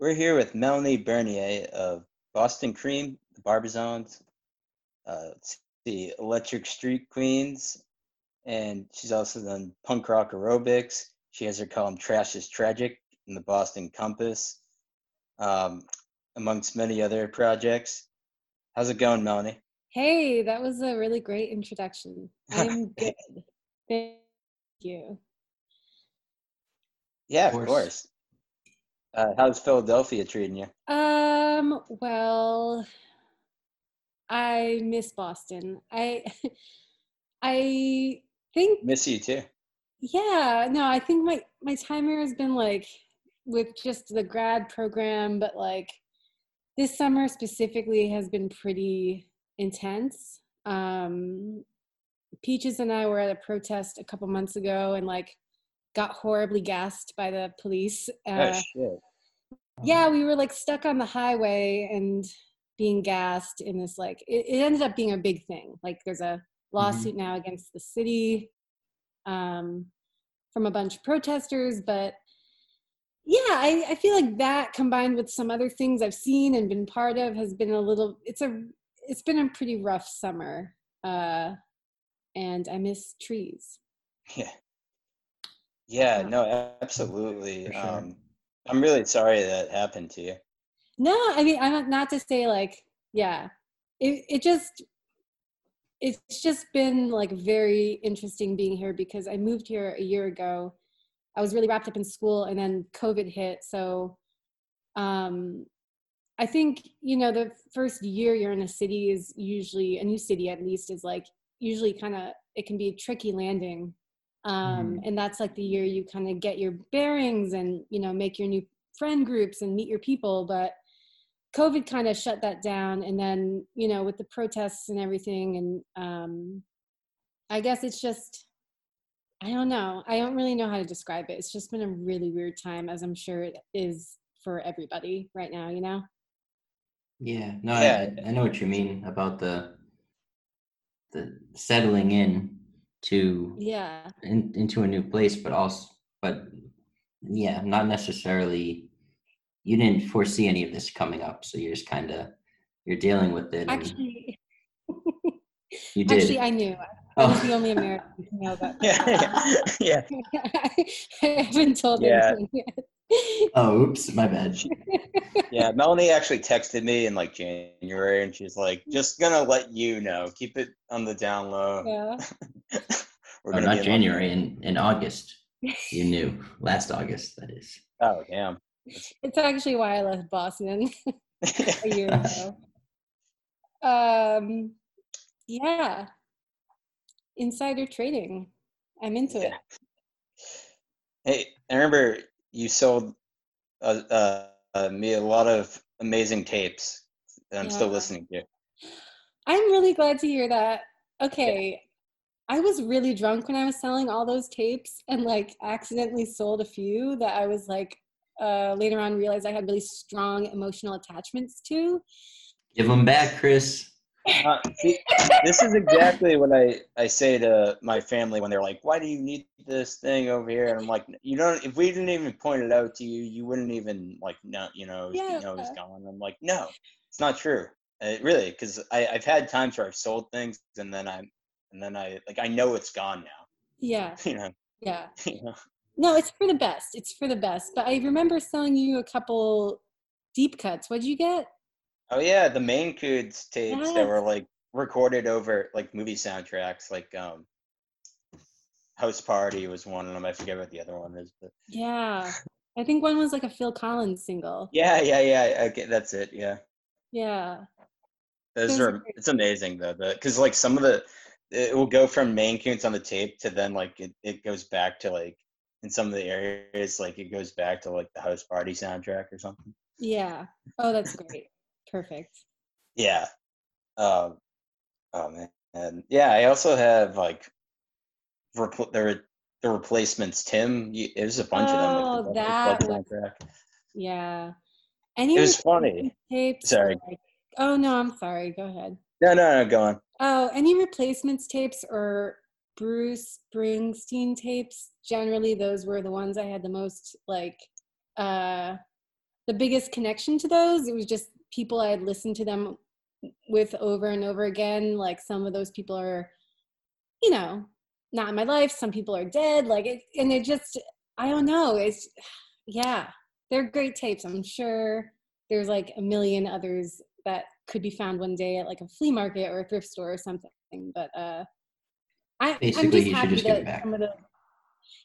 We're here with Melanie Bernier of Boston Cream, the Barbazones, uh, the Electric Street Queens, and she's also done punk rock aerobics. She has her column Trash is Tragic in the Boston Compass, um, amongst many other projects. How's it going, Melanie? Hey, that was a really great introduction. I'm good. Thank you. Yeah, of course. Of course. Uh, how's Philadelphia treating you? Um, well, I miss Boston. I I think miss you too. Yeah, no, I think my my time here has been like with just the grad program, but like this summer specifically has been pretty intense. Um Peaches and I were at a protest a couple months ago and like got horribly gassed by the police. Oh, uh, oh. Yeah, we were like stuck on the highway and being gassed in this like it, it ended up being a big thing. Like there's a lawsuit mm-hmm. now against the city um, from a bunch of protesters, but yeah, I, I feel like that combined with some other things I've seen and been part of has been a little. It's a it's been a pretty rough summer, uh, and I miss trees. Yeah. Yeah, no, absolutely. Sure. Um, I'm really sorry that happened to you. No, I mean, I'm not to say like, yeah, it it just it's just been like very interesting being here because I moved here a year ago. I was really wrapped up in school, and then COVID hit. So, um, I think you know the first year you're in a city is usually a new city at least is like usually kind of it can be a tricky landing um, mm-hmm. and that's like the year you kind of get your bearings and you know make your new friend groups and meet your people but covid kind of shut that down and then you know with the protests and everything and um, i guess it's just i don't know i don't really know how to describe it. It's just been a really weird time as i'm sure it is for everybody right now you know? Yeah no I, I know what you mean about the the settling in to yeah in, into a new place but also but yeah not necessarily you didn't foresee any of this coming up so you're just kind of you're dealing with it actually you did actually i knew I was the only oh. American to know that. Yeah, yeah. I haven't told yeah. anything yet. Oh, oops, my bad. yeah, Melanie actually texted me in like January, and she's like, "Just gonna let you know, keep it on the down low." Yeah. We're oh, not January, in in August. You knew last August, that is. Oh damn! It's actually why I left Boston a year ago. Um, yeah, insider trading. I'm into yeah. it. Hey, I remember you sold uh, uh, uh, me a lot of amazing tapes that I'm yeah. still listening to. I'm really glad to hear that. Okay. Yeah. I was really drunk when I was selling all those tapes and like accidentally sold a few that I was like uh, later on realized I had really strong emotional attachments to. Give them back, Chris. Uh, see, this is exactly what I, I say to my family when they're like, "Why do you need this thing over here?" And I'm like, "You don't. If we didn't even point it out to you, you wouldn't even like know. You know, yeah. you know it's gone." I'm like, "No, it's not true. Uh, really, because I've had times where I've sold things and then I'm and then I like I know it's gone now. Yeah. you know. Yeah. you know? No, it's for the best. It's for the best. But I remember selling you a couple deep cuts. What'd you get? Oh yeah, the Maine Coons tapes yes. that were like recorded over like movie soundtracks, like um House Party was one of them. I forget what the other one is, but yeah, I think one was like a Phil Collins single. Yeah, yeah, yeah. Okay, that's it. Yeah. Yeah. Those, Those are, are it's amazing though, because like some of the it will go from Maine Coons on the tape to then like it, it goes back to like in some of the areas like it goes back to like the House Party soundtrack or something. Yeah. Oh, that's great. Perfect. Yeah. Um, oh man. And yeah, I also have like repl- there the replacements. Tim, you, it was a bunch oh, of them. Oh, that. Was, yeah. Any it was funny. Tapes sorry. Like, oh no, I'm sorry. Go ahead. No, no, no. Go on. Oh, any replacements tapes or Bruce Springsteen tapes? Generally, those were the ones I had the most like uh the biggest connection to those. It was just people I had listened to them with over and over again. Like some of those people are, you know, not in my life. Some people are dead. Like it, and it just, I don't know. It's, yeah, they're great tapes. I'm sure there's like a million others that could be found one day at like a flea market or a thrift store or something. But uh, I, I'm just you happy just that some of the.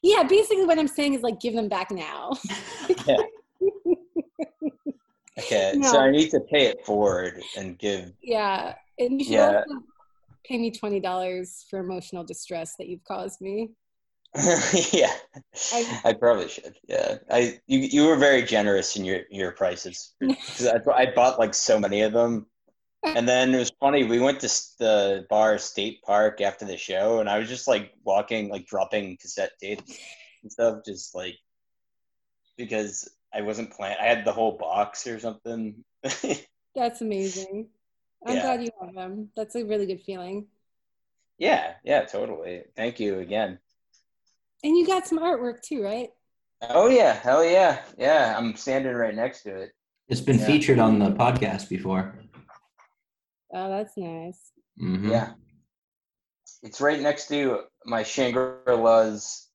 Yeah, basically what I'm saying is like give them back now. Yeah. Okay, so I need to pay it forward and give. yeah, and you should Yeah. also pay me twenty dollars for emotional distress that you've caused me. yeah, I- I probably should. Yeah, I you you were very generous in your your prices because I I bought like so many of them, and then it was funny. We went to the bar State Park after the show, and I was just like walking, like dropping cassette tapes and stuff, just like because I wasn't planning. I had the whole box or something. That's amazing. I'm Yeah. glad you have them. That's a really good feeling. yeah, yeah, totally. Thank you again. And you got some artwork too, right? Oh yeah, hell yeah, yeah. I'm standing right next to it. It's been Yeah. featured on the podcast before. Oh, that's nice. Mhm. Yeah. It's right next to my Shangri-La's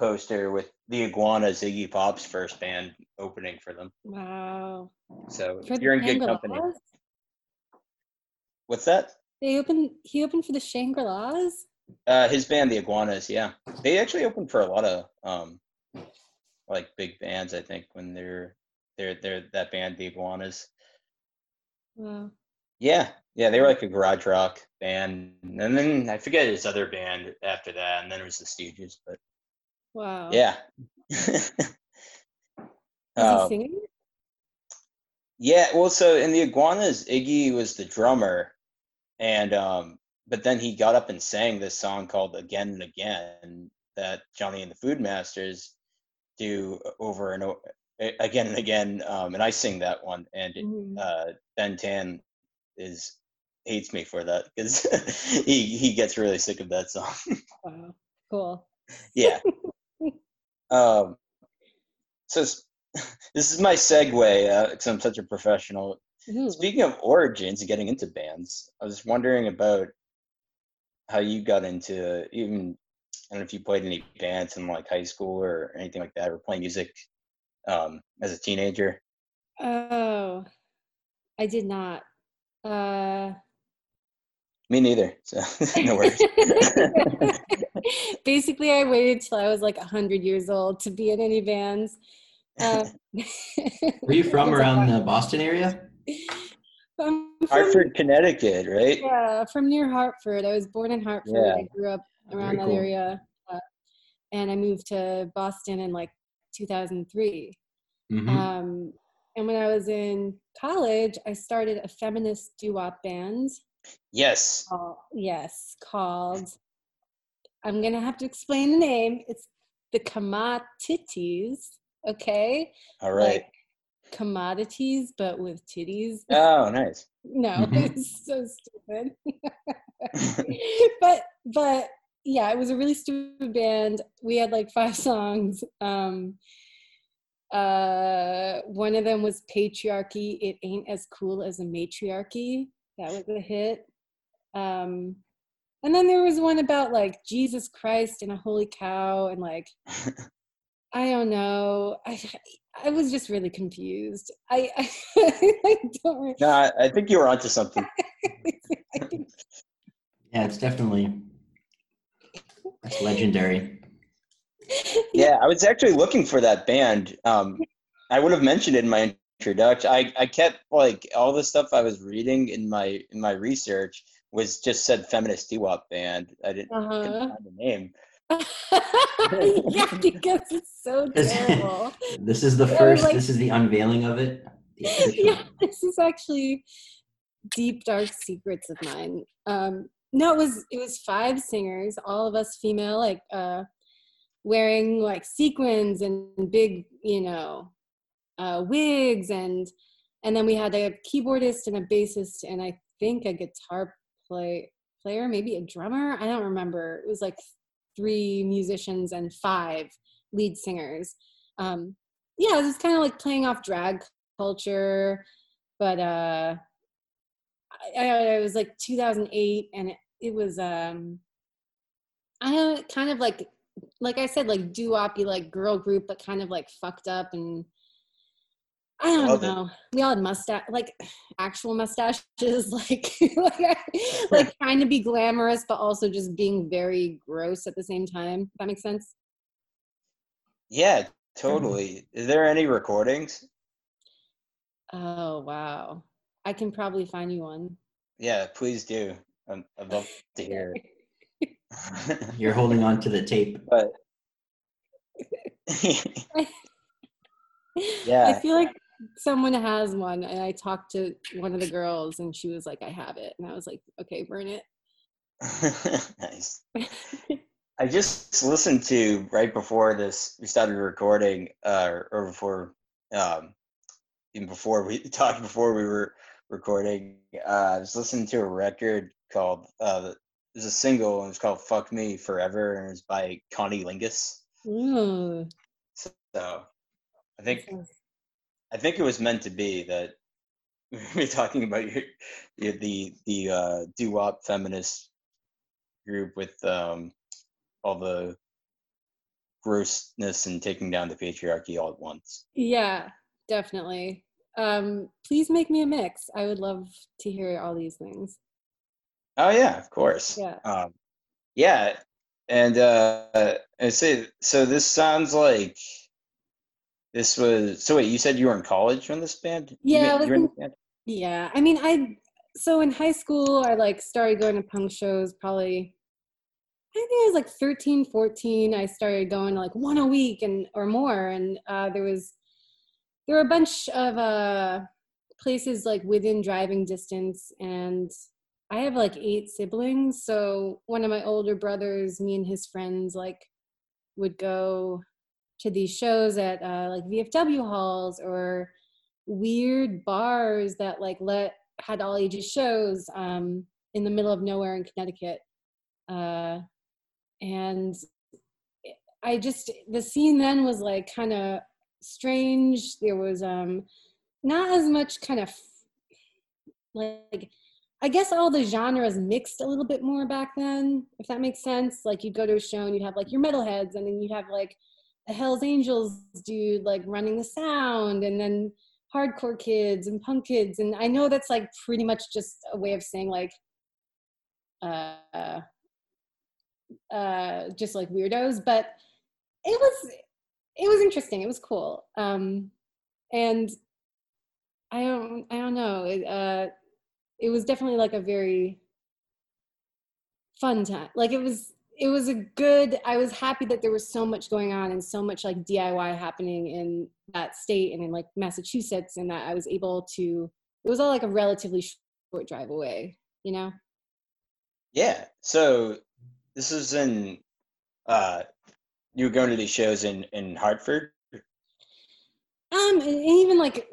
poster with the Iguanas, Iggy Pop's first band opening for them. Wow. So For you're in good company. What's that? They opened. He opened for the Shangri-Las. Uh, his band, the Iguanas. Yeah, they actually opened for a lot of um, like big bands. I think when they're they're they're that band, the Iguanas. Wow. Yeah, yeah, they were like a garage rock band, and then I forget his other band after that, and then it was the Stooges. But Wow. yeah. Is he Um, singing? Yeah, well, so in the Iguanas, Iggy was the drummer, and um, but then he got up and sang this song called "Again and Again" that Johnny and the Food Masters do over and over, again and again, um, and I sing that one, and Mhm. uh, Ben Tan is hates me for that because he he gets really sick of that song. Wow. Cool. yeah. Um. So this is my segue because I'm such a professional. Ooh. Speaking of origins and getting into bands, I was wondering about how you got into even I don't know if you played any bands in like high school or anything like that, or playing music um, as a teenager. Oh, I did not. Uh, Me neither. So no worries. basically, I waited till I was like 100 years old to be in any bands. Um, Were you from around the Boston area? I'm from, Hartford, Connecticut, right? yeah, from near Hartford. I was born in Hartford. Yeah. I grew up around Very that cool. area, uh, and I moved to Boston in like 2003. Mhm. Um, and when I was in college, I started a feminist doo-wop band. Yes. called, yes, called. I'm gonna have to explain the name. It's the Commodities. Okay, All right. like commodities, but with titties. oh, nice. No, Mhm. it's so stupid. but but yeah, it was a really stupid band. We had like five songs. Um uh one of them was patriarchy it ain't as cool as a matriarchy that was a hit um and then there was one about like jesus christ and a holy cow and like i don't know i i was just really confused i i, I don't re- no, I, I think you were onto something. Think Yeah, it's definitely that's legendary. Yeah, I was actually looking for that band. Um, I would have mentioned it in my introduction. I, I kept like all the stuff I was reading in my in my research was just said feminist doo-wop band. I didn't couldn't uh-huh. find the name. yeah because it's so terrible this is the Yeah, first. like- this is the unveiling of it. Yeah, this is actually deep dark secrets of mine. Um, no, it was it was five singers, all of us female, like uh, wearing like sequins and big, you know, uh, wigs, and and then we had a keyboardist and a bassist, and I think a guitar play player, maybe a drummer. I don't remember. It was like three musicians and five lead singers. Um, yeah, it was kind of like playing off drag culture, but uh, I, I, it was like 2008, and it, it was um, I kind of like like I said, like doo-woppy, like girl group, but kind of like fucked up and I don't Love it. know. We all had mustache, like actual mustaches, like like, like trying to be glamorous, but also just being very gross at the same time. If that makes sense. Yeah, totally. Is there any recordings? Oh wow, I can probably find you one. Yeah, please do. Um, I'd love to hear. You're holding on to the tape. but yeah. I feel like someone has one, and I talked to one of the girls, and she was like, "I have it," and I was like, "Okay, burn it." nice. I just listened to right before this we started recording, uh, or before, um, even before we talked before we were recording. Uh, I was listening to a record called uh, there's a single and it's called "Fuck Me Forever" and it's by Connie Lingus. Ooh, So I think I think it was meant to be that we're talking about your, your, the the uh, doo wop feminist group with um, all the grossness and taking down the patriarchy all at once. Yeah, definitely. Um, please make me a mix. I would love to hear all these things. Oh yeah, of course. Yeah. Um, yeah, and uh, I say so. This sounds like this was. So wait, you said you were in college when this band? Yeah, I was you in- band? Yeah, I mean, I so in high school, I like started going to punk shows probably. I think I was like 13, 14. I started going like one a week and or more, and uh, there was there were a bunch of uh, places like within driving distance, and I have like eight siblings. So one of my older brothers, me and his friends, like would go to these shows at uh, like VFW halls or weird bars that like let had all ages shows um, in the middle of nowhere in Connecticut. Uh, and I just the scene then was like kind of strange. There was um, not as much kind of like I guess all the genres mixed a little bit more back then, if that makes sense. Like you'd go to a show and you'd have like your metalheads, and then you'd have like Hell's Angels dude like running the sound, and then hardcore kids and punk kids. And I know that's like pretty much just a way of saying like, uh, uh, just like weirdos. But it was it was interesting. It was cool. Um, and I don't I don't know. It, uh, it was definitely like a very fun time. Like it was it was a good I was happy that there was so much going on and so much like DIY happening in that state and in like Massachusetts and that I was able to it was all like a relatively short drive away, you know? Yeah. So this is in. Uh, you were going to these shows in in Hartford. Um, and even like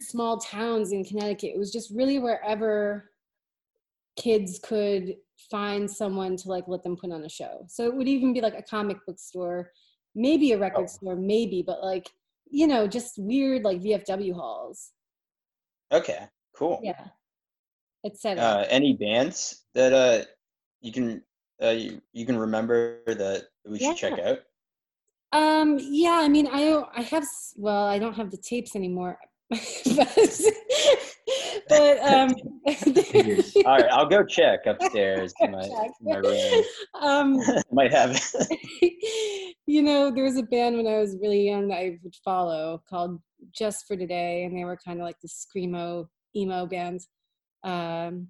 small towns in Connecticut, it was just really wherever kids could find someone to like let them put on a show. So it would even be like a comic book store, maybe a record Oh. store, maybe, but like you know, just weird like VFW halls. Okay. Cool. Yeah, etc. Uh, any bands that uh you can uh you, you can remember that we should check out? Um, yeah, I mean, I I have well, I don't have the tapes anymore, but but um, All right, I'll go check upstairs to my, to my room. um, Might have you know, there was a band when I was really young that I would follow called Just for Today, and they were kind of like the screamo emo bands. Um,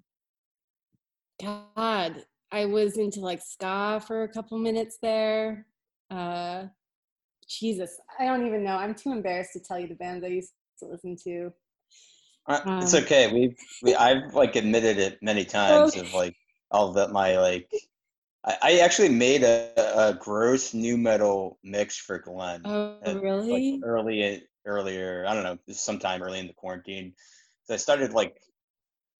God, I was into like ska for a couple minutes there. Uh, Jesus, I don't even know. I'm too embarrassed to tell you the bands I used to listen to. Uh, it's Um, okay. We've we I've like admitted it many times of like all that my like. I, I actually made a, a gross nu metal mix for Glenn. Oh, uh, really? Like early earlier, I don't know, sometime early in the quarantine. So I started like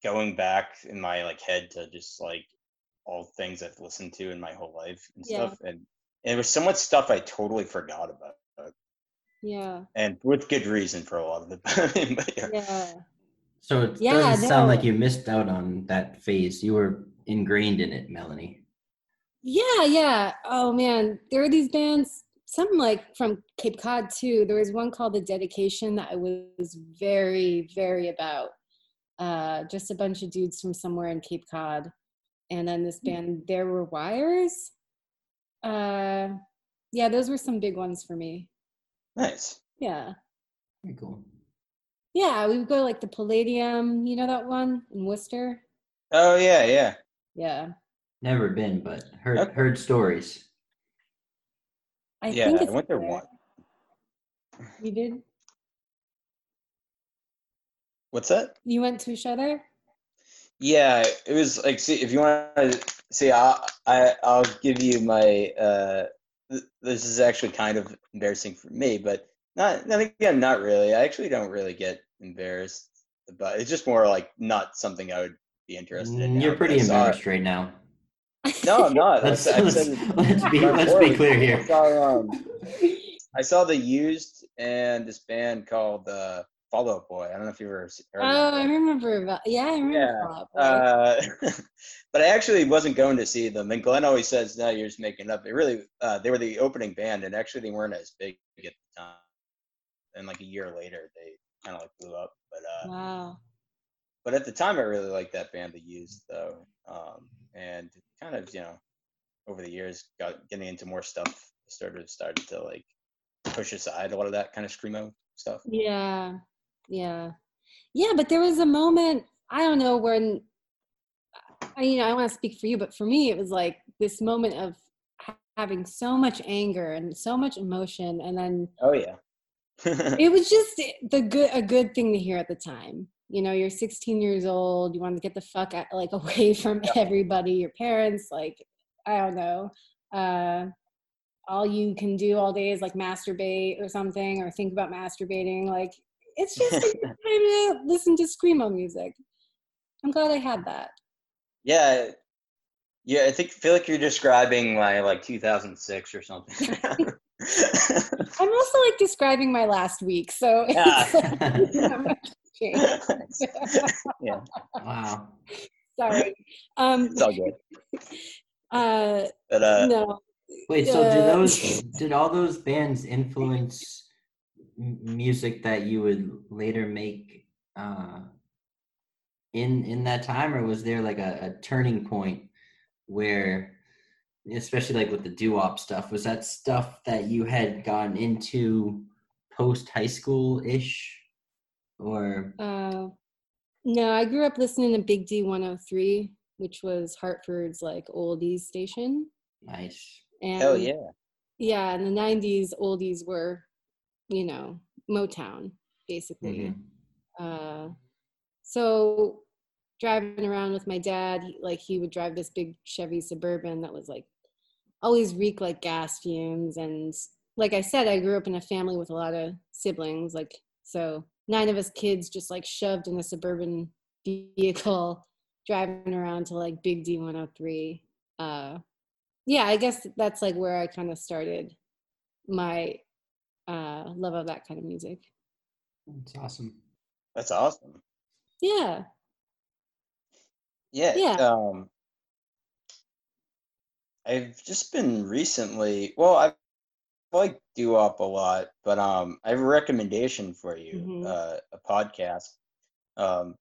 going back in my like head to just like all things I've listened to in my whole life and Yeah. stuff, and, and it was so much stuff I totally forgot about. Yeah. and with good reason for a lot of it. but yeah. Yeah. So it Yeah, doesn't sound like you missed out on that phase. You were ingrained in it, Melanie. Yeah, yeah. Oh man, there are these bands, some like from Cape Cod too. There was one called The Dedication that I was very, very about. Uh, just a bunch of dudes from somewhere in Cape Cod. And then this band, There Were Wires. Uh, yeah, those were some big ones for me. Nice. Yeah. Very cool. Yeah, we would go to like the Palladium, you know that one in Worcester? Oh yeah, yeah. Yeah. Never been, but heard Okay. heard stories. I yeah, think I went there there. once. You did? What's that? You went to a show there? Yeah, it was like see if you want to see, I, I I'll give you my. uh th- This is actually kind of embarrassing for me, but not. Then again, not really. I actually don't really get embarrassed, but it's just more like not something I would be interested in. Mm, You're now, pretty I saw it. embarrassed right now. No, I'm not. I Let's said- I let's, let's be let's be was- clear I here. saw, um, I saw the used and this band called uh, Fall Out Boy. I don't know if you ever s- heard Oh, of I remember about yeah, I remember Yeah, Fall Out Boy. Uh, but I actually wasn't going to see them. And Glenn always says, "No, you're just making up." They really, uh, they were the opening band, and actually they weren't as big at the time. And like a year later, they kind of like blew up. But uh, wow. but at the time, I really liked that band, The Used, though. Um, and kind of, you know, over the years, got getting into more stuff. Started started to like push aside a lot of that kind of screamo stuff. Yeah. Yeah. Yeah, but there was a moment, I don't know, when I you know, I want to speak for you, but for me it was like this moment of having so much anger and so much emotion and then Oh yeah. It was just the good a good thing to hear at the time you know you're 16 years old you want to get the fuck out, like away from everybody your parents like i don't know uh all you can do all day is like masturbate or something or think about masturbating like it's just a good time to listen to screamo music i'm glad i had that yeah. Yeah, I think feel like you're describing my like 2006 or something. I'm also like describing my last week so Yeah. it's not much change. yeah, Wow. sorry um it's all good. uh But uh, no Wait, so did Uh, those did all those bands influence m- music that you would later make uh in in that time or was there like a, a turning point where especially like with the doo-wop stuff was that stuff that you had gotten into post high school ish or Uh, no, I grew up listening to Big D 103, which was Hartford's like oldies station. nice And hell yeah. yeah, in the 90s, oldies were, you know, Motown, basically. Mhm. Uh, so driving around with my dad, he, like he would drive this big Chevy Suburban that was like always reek like gas fumes. And like I said, I grew up in a family with a lot of siblings. Like, so nine of us kids just like shoved in a Suburban vehicle driving around to like Big D 103. Uh, yeah, I guess that's like where I kind of started my uh, love of that kind of music. that's awesome That's awesome. Yeah. Yeah. Yeah. Um, I've just been recently. Well, I like doo-wop a lot, but um, I have a recommendation for you. Mhm. Uh, a podcast, um,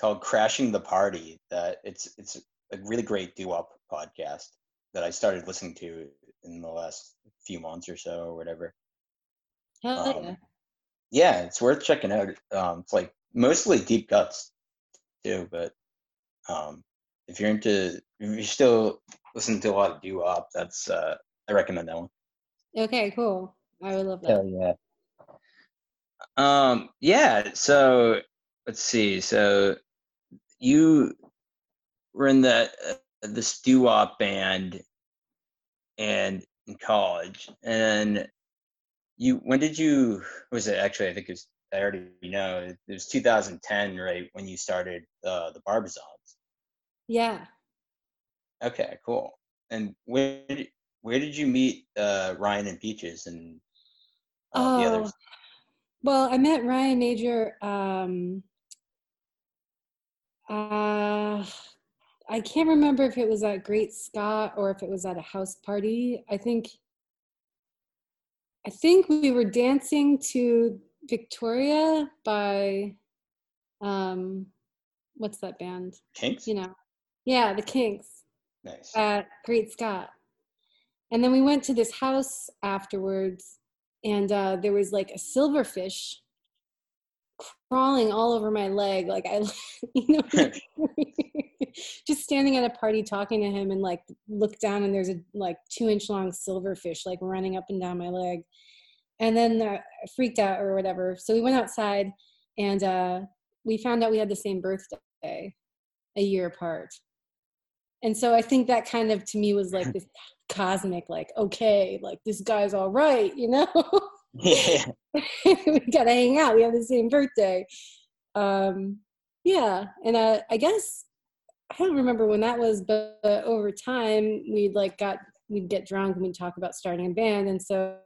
called "Crashing the Party." That it's it's a really great doo-wop podcast that I started listening to in the last few months or so, or whatever. Um, yeah. yeah, it's worth checking out. Um, it's like mostly deep cuts too, but um, if you're into, if you're still listening to a lot of doo wop, that's uh, I recommend that one. Okay, cool. I would love that. Hell yeah. Um, yeah. So let's see. So you were in the uh, this doo wop band, and in college, and you when did you was it actually i think it was i already know it was 2010 right when you started uh, the barbizons Yeah. Okay cool and where did, where did you meet uh, ryan and peaches and uh, the Oh, others? well, I met Ryan Major. Um, uh, I can't remember if it was at Great Scott or if it was at a house party. I think, I think we were dancing to Victoria by, um, what's that band? Kinks? You know, yeah, the Kinks. Nice. at Great Scott. And then we went to this house afterwards, and uh, there was like a silverfish crawling all over my leg. Like I, you know, just standing at a party talking to him, and like look down, and there's a like two inch long silverfish like running up and down my leg. And then uh, I freaked out or whatever. So we went outside, and uh, we found out we had the same birthday, a year apart and so i think that kind of to me was like this cosmic like okay like this guy's all right you know? Yeah. we gotta hang out we have the same birthday. Um yeah and uh, i guess i don't remember when that was but uh, over time we'd like got we'd get drunk and we'd talk about starting a band. And so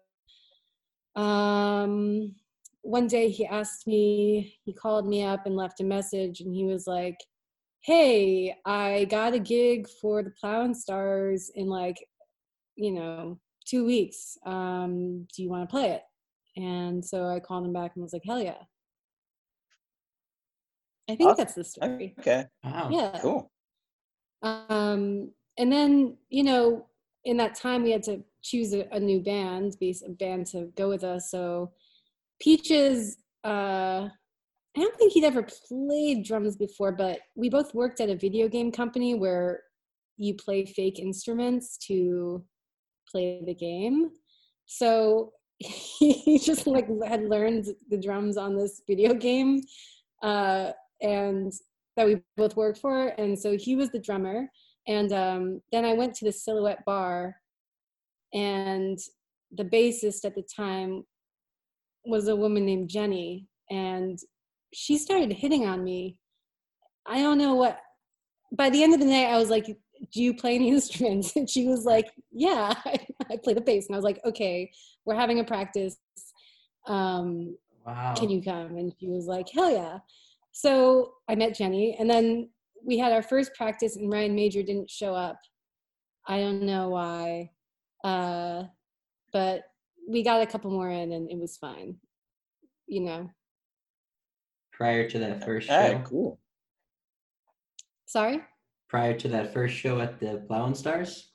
um one day he asked me he called me up and left a message and he was like hey i got a gig for the Plow and Stars in like you know two weeks um do you want to play it and so i called him back and was like hell yeah i think Awesome. that's the story Okay. Wow. yeah Cool. um and then you know in that time we had to choose a, a new band be a band to go with us so peaches uh i don't think he'd ever played drums before but we both worked at a video game company where you play fake instruments to play the game. So he just like had learned the drums on this video game uh and that we both worked for and so he was the drummer. And um, then i went to the silhouette bar and the bassist at the time was a woman named jenny and she started hitting on me i don't know what by the end of the night i was like do you play any instruments and she was like yeah i, I play the bass and i was like okay we're having a practice um, Wow. can you come? And she was like, hell yeah. So I met Jenny, and then we had our first practice, and Ryan Major didn't show up. I don't know why, uh, but we got a couple more in, and it was fine. You know, Prior to that first show. right. Cool. sorry. Prior to that first show at the Plow and Stars.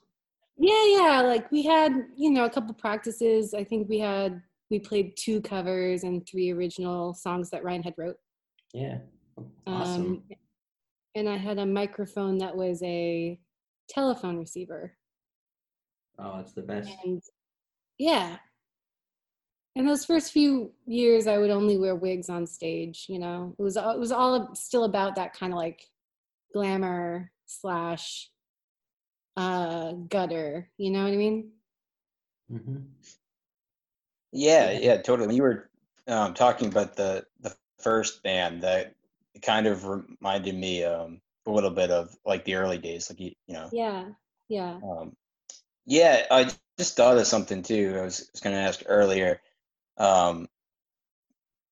Yeah, yeah. Like we had, you know, a couple practices. I think we had we played two covers and three original songs that Ryan had wrote. Yeah. Awesome. Um, and I had a microphone that was a telephone receiver. oh, it's the best. And yeah. And those first few years, I would only wear wigs on stage. You know, it was it was all still about that kind of like glamour slash uh gutter. You know what I mean? mm-hmm. Yeah, yeah, totally. You were um, talking about the the first band that kind of reminded me um, a little bit of like the early days, like you, you know. Yeah, yeah. Um, yeah, I just thought of something too. I was, was going to ask earlier. Um,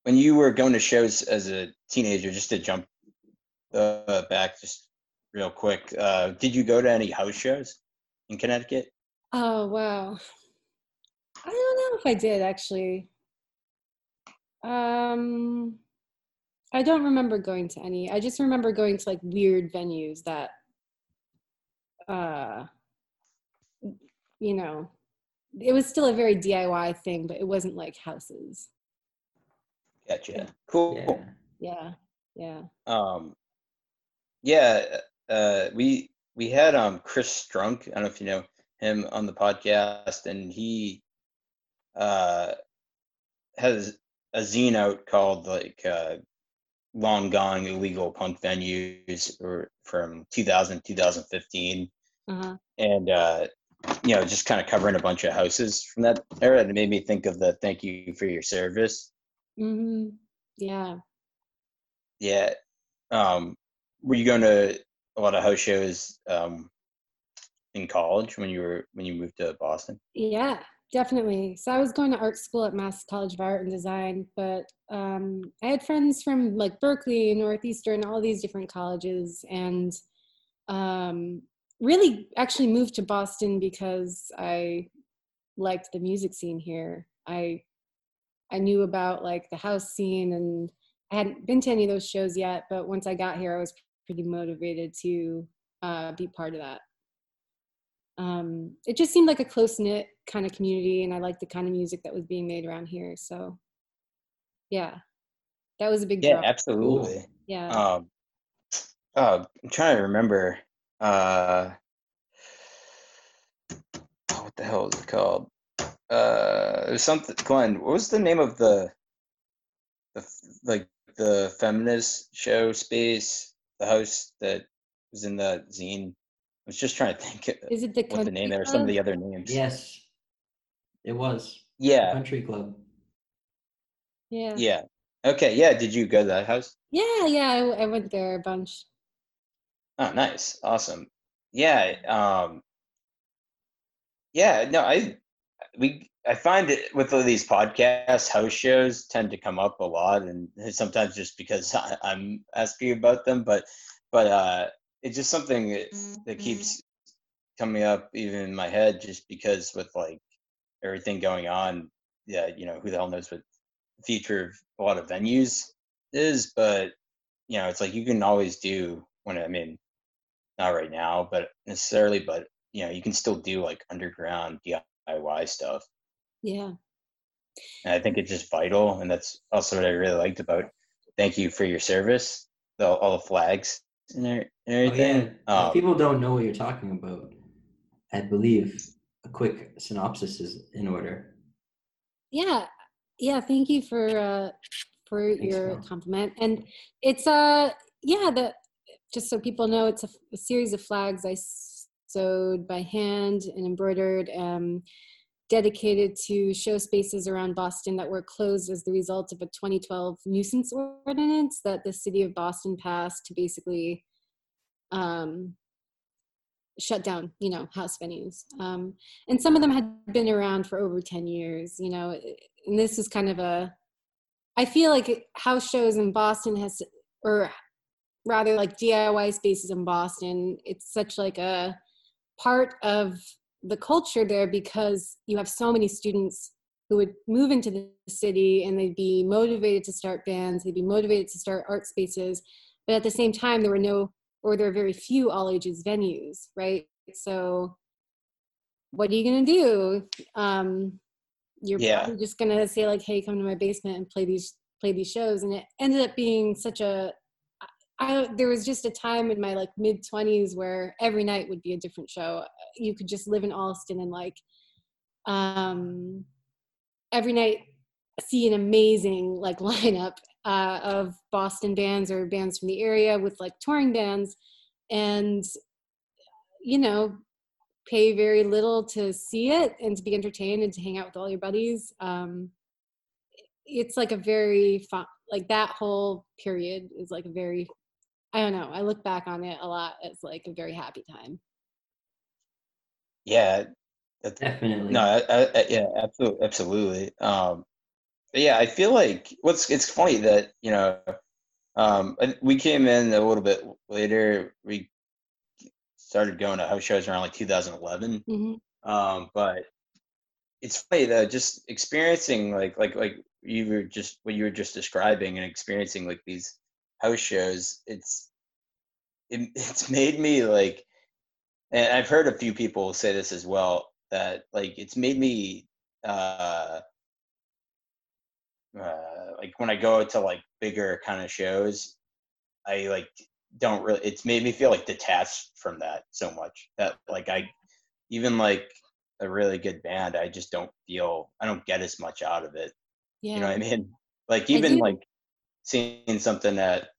when you were going to shows as a teenager, just to jump uh, back just real quick, uh, did you go to any house shows in Connecticut? Oh wow. I don't know if I did actually. Um I don't remember going to any. I just remember going to like weird venues that uh you know, it was still a very DIY thing, but it wasn't like houses. Gotcha. Cool. Yeah. Yeah. Yeah. Um, yeah, uh, we we had um Chris Strunk. I don't know if you know him on the podcast, and he uh has a zine out called like uh, "Long Gone Illegal Punk Venues" or from 2000 2015, Uh-huh. and uh, you know just kind of covering a bunch of houses from that era. And it made me think of the "Thank you for your service." Mhm. Yeah. Yeah. Um, were you going to a lot of house shows um, in college when you were when you moved to Boston? Yeah. definitely. So I was going to art school at Mass College of Art and Design, but um, I had friends from like Berklee, Northeastern, all these different colleges, and um, really actually moved to Boston because I liked the music scene here. I I knew about like the house scene and I hadn't been to any of those shows yet, but once I got here, I was pretty motivated to uh, be part of that. Um, it just seemed like a close knit kind of community, and I liked the kind of music that was being made around here. So, yeah, that was a big Yeah, draw. absolutely. Yeah, Um, oh, I'm trying to remember. Uh, oh, what the hell is it called? Uh, there's something. Glenn, what was the name of the, the like the feminist show space, the house that was in the zine? I was just trying to think of is it the what the name country or some of the other names. Yes, it was Yeah, country club. Yeah, yeah. Okay, yeah. Did you go to that house? yeah, yeah. I, I went there a bunch. Oh, nice. Awesome. Yeah. Um, yeah, no, I we I find it with all these podcasts, house shows tend to come up a lot, and sometimes just because I, I'm asking about them, but but uh, it's just something that, that keeps coming up even in my head, just because with like everything going on, yeah, you know, who the hell knows what the future of a lot of venues is, but you know, it's like you can always do when I mean, not right now, but necessarily, but you know, you can still do like underground DIY stuff. Yeah, And I think it's just vital. And that's also what I really liked about thank you for your service, the, all the flags and, e- and Oh, everything. yeah. Um, people don't know what you're talking about, I believe a quick synopsis is in order. yeah, yeah. Thank you for uh, for Thanks, your Mel. compliment. And it's uh yeah the just so people know it's a series of flags I sewed by hand and embroidered. Um, dedicated to show spaces around Boston that were closed as the result of a 2012 nuisance ordinance that the city of Boston passed to basically um, shut down, you know, house venues. Um, and some of them had been around for over 10 years, you know, and this was kind of a, I feel like house shows in Boston has, or rather like DIY spaces in Boston, it's such like a part of the culture there because you have so many students who would move into the city and they'd be motivated to start bands, they'd be motivated to start art spaces, but at the same time, there were no, or there are very few all ages venues, right? So, what are you gonna do? Um, you're Yeah. probably just gonna say like, "Hey, come to my basement and play these play these shows," and it ended up being such a I, there was just a time in my like mid 20s where every night would be a different show. You could just live in Allston and like um every night see an amazing like lineup uh, of Boston bands or bands from the area with like touring bands and you know pay very little to see it and to be entertained and to hang out with all your buddies. Um it's like a very fun like that whole period is like a very I don't know. I look back on it a lot as like a very happy time. yeah. That's, Definitely. no, I, I, I- yeah, absolutely, absolutely. Um, but yeah, I feel like what's it's funny that you know, um, we came in a little bit later. We started going to house shows around like 2011. hmm Um, but it's funny though, just experiencing like like like you were just what you were just describing and experiencing like these house shows. It's it, it's made me like, and I've heard a few people say this as well that like it's made me uh, uh like when I go to like bigger kind of shows, I like don't really. It's made me feel like detached from that so much that like I even like a really good band, I just don't feel I don't get as much out of it. Yeah. You know what I mean? Like even like seeing something at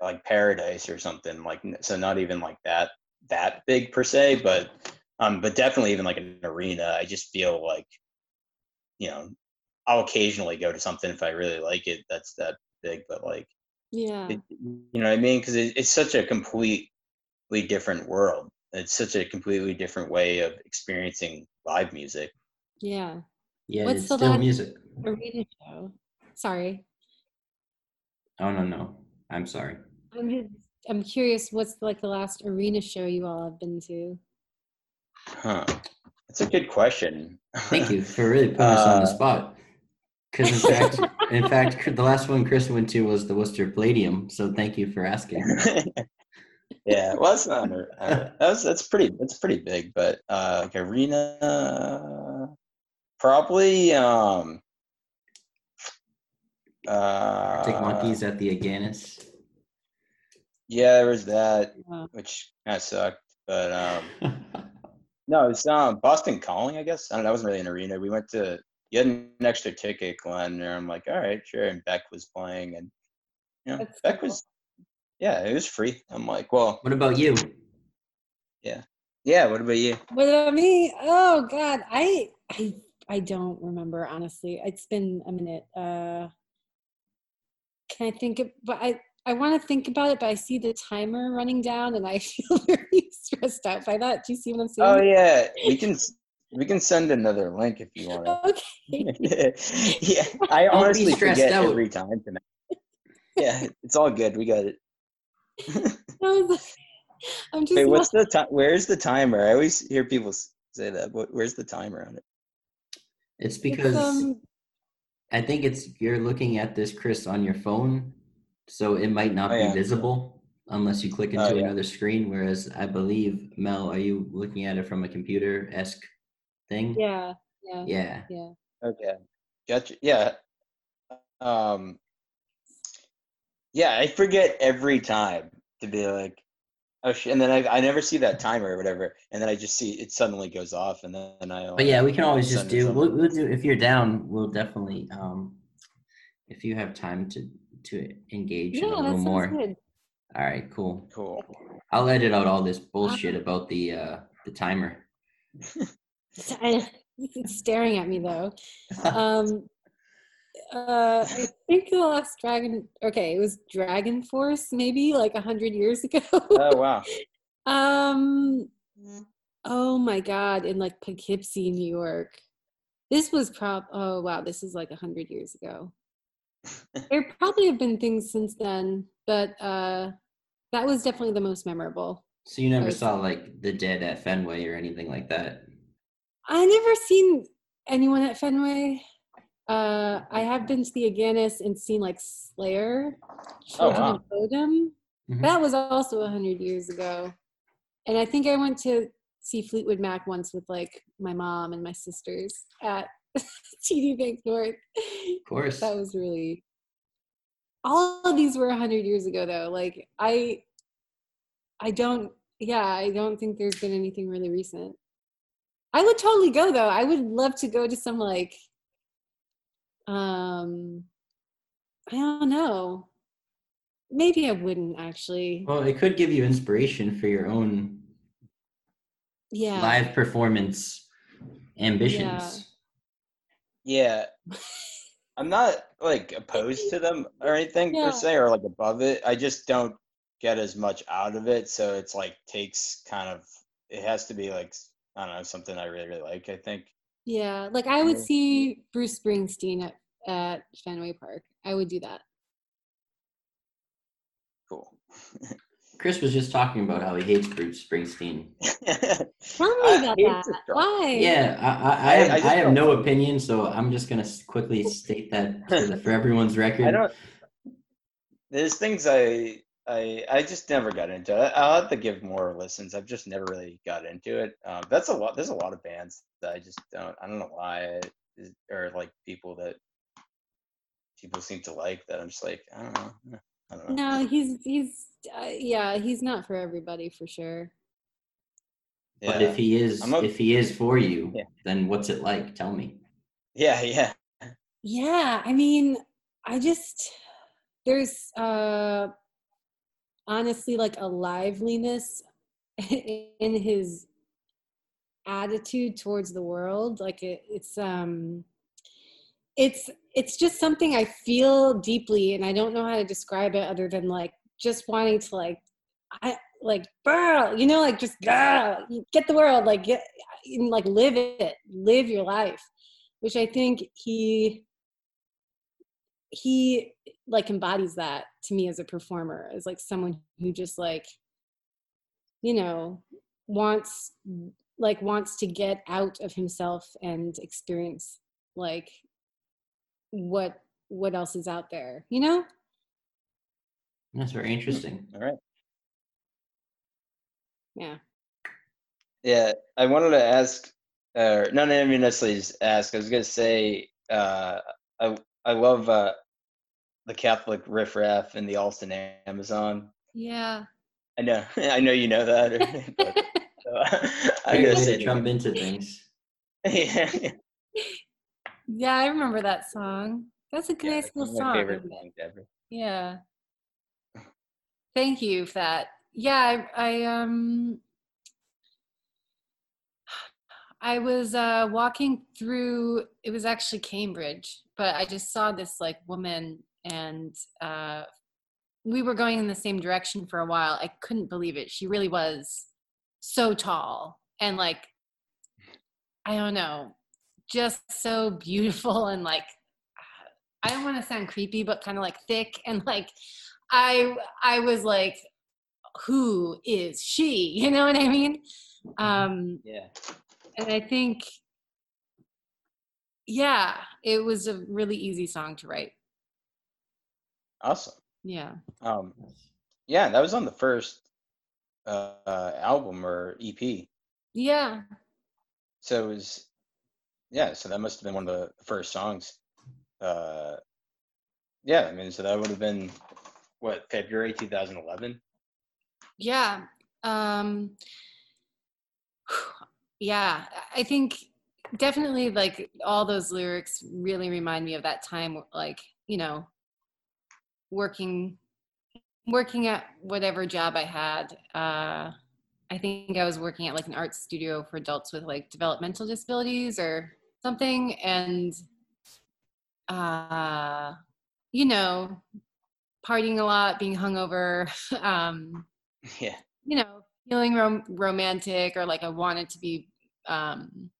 like Paradise or something like so not even like that that big per se, but um but definitely even like an arena. I just feel like you know I'll occasionally go to something if I really like it that's that big, but like yeah. it, you know what I mean? Because it, it's such a completely different world. It's such a completely different way of experiencing live music. Yeah. Yeah, What's it's the still last- music. Arena show. Sorry. Oh no, no. I'm sorry. I'm just, I'm curious what's like the last arena show you all have been to? Huh. That's a good question. Thank you for really putting us on the Uh, spot. Because in fact, in fact, the last one Chris went to was the Worcester Palladium. So thank you for asking. yeah, well, that's not. Uh, that's that's pretty. That's pretty big, but uh, like arena, probably. Um, uh, Arctic Monkeys at the Agganis. Yeah, there was that, which kind of sucked. But um, no, it's um Boston Calling, I guess. I don't know. That wasn't really an arena. We went to. You had an extra ticket, Glenn, and I'm like, all right, sure. And Beck was playing, and you know, Beck cool. was. Yeah, it was free. I'm like, well, what about you? Yeah. Yeah. What about you? What about me? Oh God, I I I don't remember honestly. It's been a minute. Uh, can I think? Of, but I I want to think about it, but I see the timer running down, and I feel very stressed out by that. Do you see what I'm saying? Oh yeah, we can we can send another link if you want. Okay. yeah, I Don't honestly stressed forget out. every time tonight. Yeah, it's all good. We got it. I was like- I'm just. Wait, not- what's the time? Where's the timer? I always hear people say that. Where's the timer on it? It's it's, because um, I think it's you're looking at this, Chris, on your phone, so it might not Oh, be visible unless you click into Oh, yeah. another screen. Whereas I believe Mel, are you looking at it from a computer esque thing? yeah, yeah, Yeah. yeah. Okay, gotcha. Yeah, um, yeah, I forget every time to be like, oh shit, and then I I never see that timer or whatever, and then I just see it suddenly goes off, and then I. But yeah, we can always just do. We'll, we'll do if you're down. We'll definitely. Um, if you have time to to engage in a Yeah, that little sounds more. good. All right, cool. Cool. I'll edit out all this bullshit about the uh the timer. I- It's staring at me though. Um, uh, I think the last Dragon. Okay, it was DragonForce, maybe like a hundred years ago. Oh wow. um, oh my God, in like Poughkeepsie, New York. This was prob. Oh wow, this is like a hundred years ago. there probably have been things since then, but uh, that was definitely the most memorable. So you never saw like the dead at Fenway or anything like that. I never seen anyone at Fenway. Uh, I have been to the Agganis and seen like Slayer, Oh, Children wow. of Bodom. Mhm. That was also a hundred years ago, and I think I went to see Fleetwood Mac once with like my mom and my sisters at TD Banknorth. Of course. That was really. All of these were a hundred years ago, though. Like I, I don't. Yeah, I don't think there's been anything really recent. I would totally go though. I would love to go to some like. Um, I don't know. Maybe I wouldn't actually. Well, it could give you inspiration for your own Yeah. live performance ambitions. Yeah. yeah. I'm not like opposed to them or anything Yeah. per se or like above it. I just don't get as much out of it. So it's like takes kind of it has to be like I don't know, something I really, really like, I think. Yeah. Like I would see Bruce Springsteen at, at Fenway Park. I would do that. Cool. Chris was just talking about how he hates Bruce Springsteen. Tell me about that. Why? Yeah, I, I, I, I- have, I I, have don't- no opinion, so I'm just gonna quickly state that for, the, for everyone's record. I don't there's things I I I just never got into. it. I'll have to give more listens. I've just never really got into it. Um, that's a lot. There's a lot of bands that I just don't. I don't know why, or like people that people seem to like that. I'm just like I don't know. eh, I don't know. No, he's he's uh, yeah, he's not for everybody for sure. But if he is, I'm if he is for you, Yeah. then what's it like? Tell me. yeah, yeah, Yeah, I mean, I just there's uh honestly like a liveliness in his attitude towards the world like it, it's um it's it's just something i feel deeply and i don't know how to describe it other than like just wanting to like i like burr, you know like just ah, get the world like get and, like live it, live your life, which I think he he like embodies that to me as a performer, as like someone who just like you know wants like wants to get out of himself and experience like what what else is out there you know That's very interesting. All right. yeah Yeah, I wanted to ask, uh, not even necessarily just ask. I was gonna say, uh, I I love uh, the Catholic riffraff in the Allston Amazon. yeah I know, I know you know that. but, I I'm gonna say, jump into things. yeah, yeah i remember that song that's a yeah, nice it's little one my song favorite songs ever. yeah thank you for that yeah i, I um I was uh, walking through, it was actually Cambridge, but I just saw this like woman and uh, we were going in the same direction for a while. I couldn't believe it. She really was so tall and like, I don't know, just so beautiful and like, I don't want to sound creepy, but kind of like thick and like, I I was like, who is she? You know what I mean? Um, Yeah, and I think, yeah, it was a really easy song to write. Awesome. Yeah. Um, yeah, that was on the first uh, uh, album or EP. Yeah. So it was, yeah. So that must have been one of the first songs. Uh, yeah, I mean, so that would have been what February 2011. Yeah. Um, yeah. I think definitely like all those lyrics really remind me of that time, like, you know, working working at whatever job I had. Uh, I think I was working at like an art studio for adults with like developmental disabilities or something, and uh, you know, partying a lot, being hungover, um, Yeah, you know, feeling rom- romantic or like I wanted to be. Um,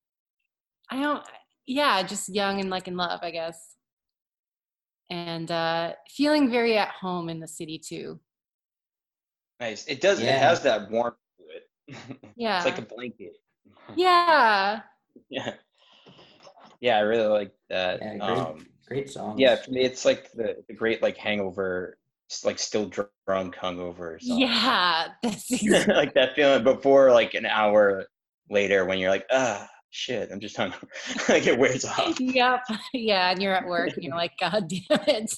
I don't. Yeah, just young and like in love, I guess and uh, feeling very at home in the city too. nice. It does. It has that warmth to it. Yeah. it's like a blanket. yeah. Yeah, yeah. I really like that. Yeah, great, um, great song. yeah, for me, it's like the, the great like hangover, like still drunk hungover. Song. Yeah. That's ex- like that feeling before like an hour later when you're like, ah, shit, I'm just like it wears off. yep. Yeah. And you're at work and you're like, God damn it.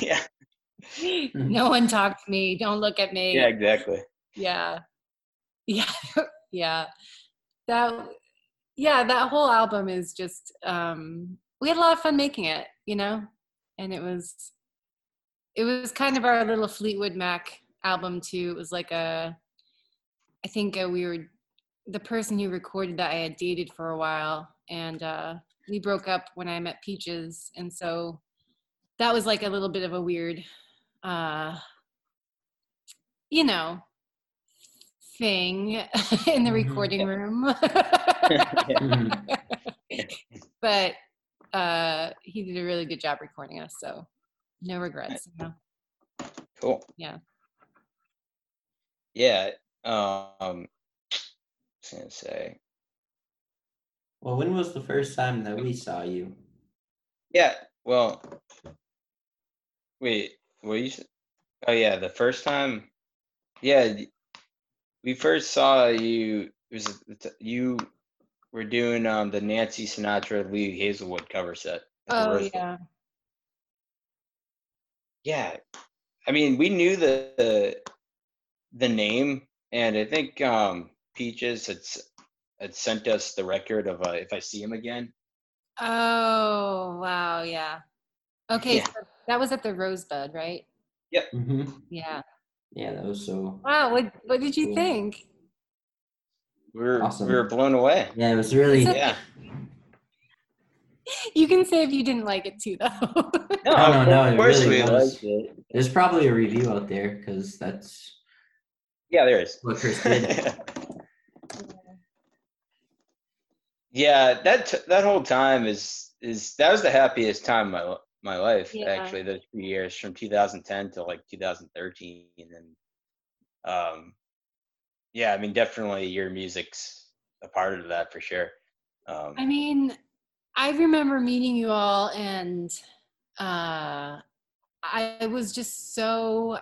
yeah, no one talk to me. Don't look at me. yeah, exactly. Yeah. Yeah. yeah. That yeah, that whole album is just um we had a lot of fun making it, you know? And it was it was kind of our little Fleetwood Mac album too. It was like a I think uh, we were the person who recorded that I had dated for a while and uh we broke up when I met Peaches and so that was like a little bit of a weird uh you know thing in the Mhm. recording room but uh he did a really good job recording us so no regrets you know? Cool. Yeah. Yeah. Um, I was gonna say. Well, when was the first time that we saw you? Yeah. Well. Wait. What you? Oh yeah, the first time. Yeah, we first saw you. It was you were doing um the Nancy Sinatra Lee Hazlewood cover set. oh Rose Bowl. yeah Yeah, I mean, we knew the the, the name, and I think um, Peaches had s- had sent us the record of uh, "If I See Him Again." oh wow yeah okay Yeah. so that was at the rosebud right hmm yeah Yeah, that was so. wow what what did you Cool. think We were Awesome. we were blown away. Yeah, it was really. Is it- Yeah, you can say if you didn't like it too though no, No, no, it course really we was. liked it. There's probably a review out there because that's Yeah, there is. what Chris did. Yeah, that t- that whole time is is that was the happiest time of my my life Yeah. actually. Those years from 2010 to like 2013, and um, yeah, I mean definitely your music's a part of that for sure. Um, I mean, I remember meeting you all, and uh, I was just so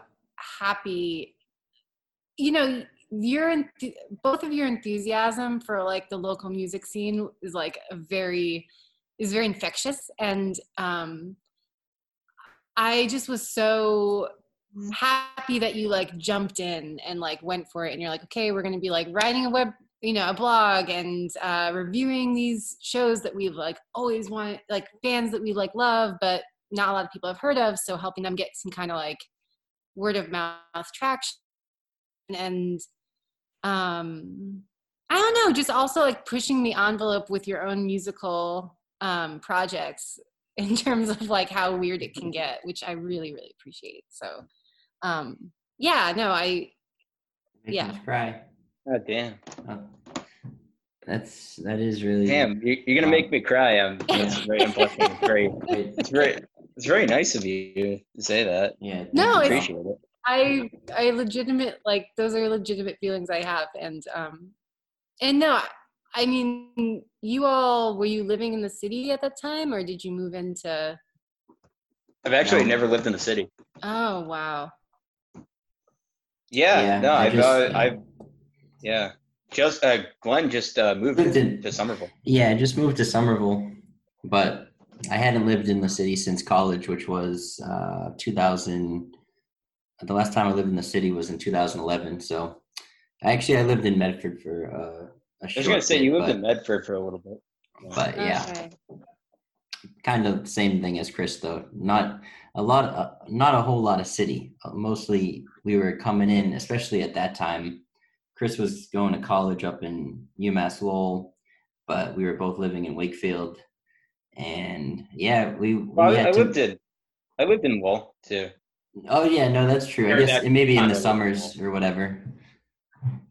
happy. You know, your both of your enthusiasm for like the local music scene is like a very is very infectious, and um, I just was so happy that you like jumped in and like went for it. And you're like okay we're going to be like writing a web you know a blog and uh reviewing these shows that we've like always wanted like bands that we like love but not a lot of people have heard of. So helping them get some kind of like word of mouth traction and um i don't know just also like pushing the envelope with your own musical um projects in terms of like how weird it can get which i really really appreciate so um yeah no i Making Yeah. cry. oh damn, Oh. That's that is really damn, you, you're gonna Wow. make me cry. Um, that's Yeah. very unpleasant. It's very, it's very, it's very nice of you to say that. yeah. No, thank you, it's- Appreciate it. I I legitimate like those are legitimate feelings I have and um and no I- I mean you all were you living in the city at that time or did you move into I've actually No. never lived in the city. Oh wow. Yeah, Yeah, no, I I've, just- uh, yeah. I've, yeah, just uh, Glenn just uh, moved Lived in- to Somerville. Yeah, I just moved to Somerville, but I hadn't lived in the city since college, which was uh, 2000. The last time I lived in the city was in 2011. So actually, I lived in Medford for uh, a I short I was gonna say bit, you lived but, in Medford for a little bit. but yeah, Okay. kind of same thing as Chris though. Not a lot, uh, not a whole lot of city. Uh, mostly, we were coming in, especially at that time. Chris was going to college up in UMass Lowell, but we were both living in Wakefield, and yeah, we. we Well, I, had I to- lived in, I lived in Wall too. Oh yeah, no, that's true. I guess that it may be in the summers or whatever.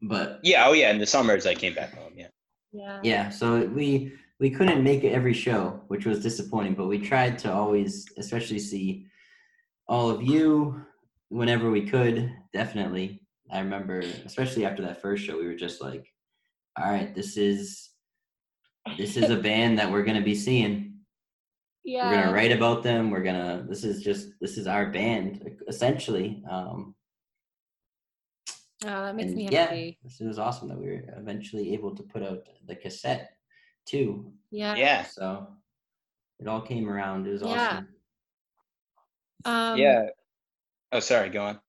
But Yeah, oh yeah, in the summers I came back home. Yeah, Yeah. yeah, so we we couldn't make it every show, which was disappointing. But we tried to always, especially see all of you whenever we could. Definitely, I remember, especially after that first show, we were just like, "All right, this is this is a band that we're gonna be seeing. Yeah. We're gonna write about them. We're gonna. This is just this is our band, essentially." Um, Oh, that makes me yeah, happy. this was awesome that we were eventually able to put out the cassette too. Yeah. yeah, So it all came around. It was Yeah. awesome. Um yeah. Oh, sorry, go on.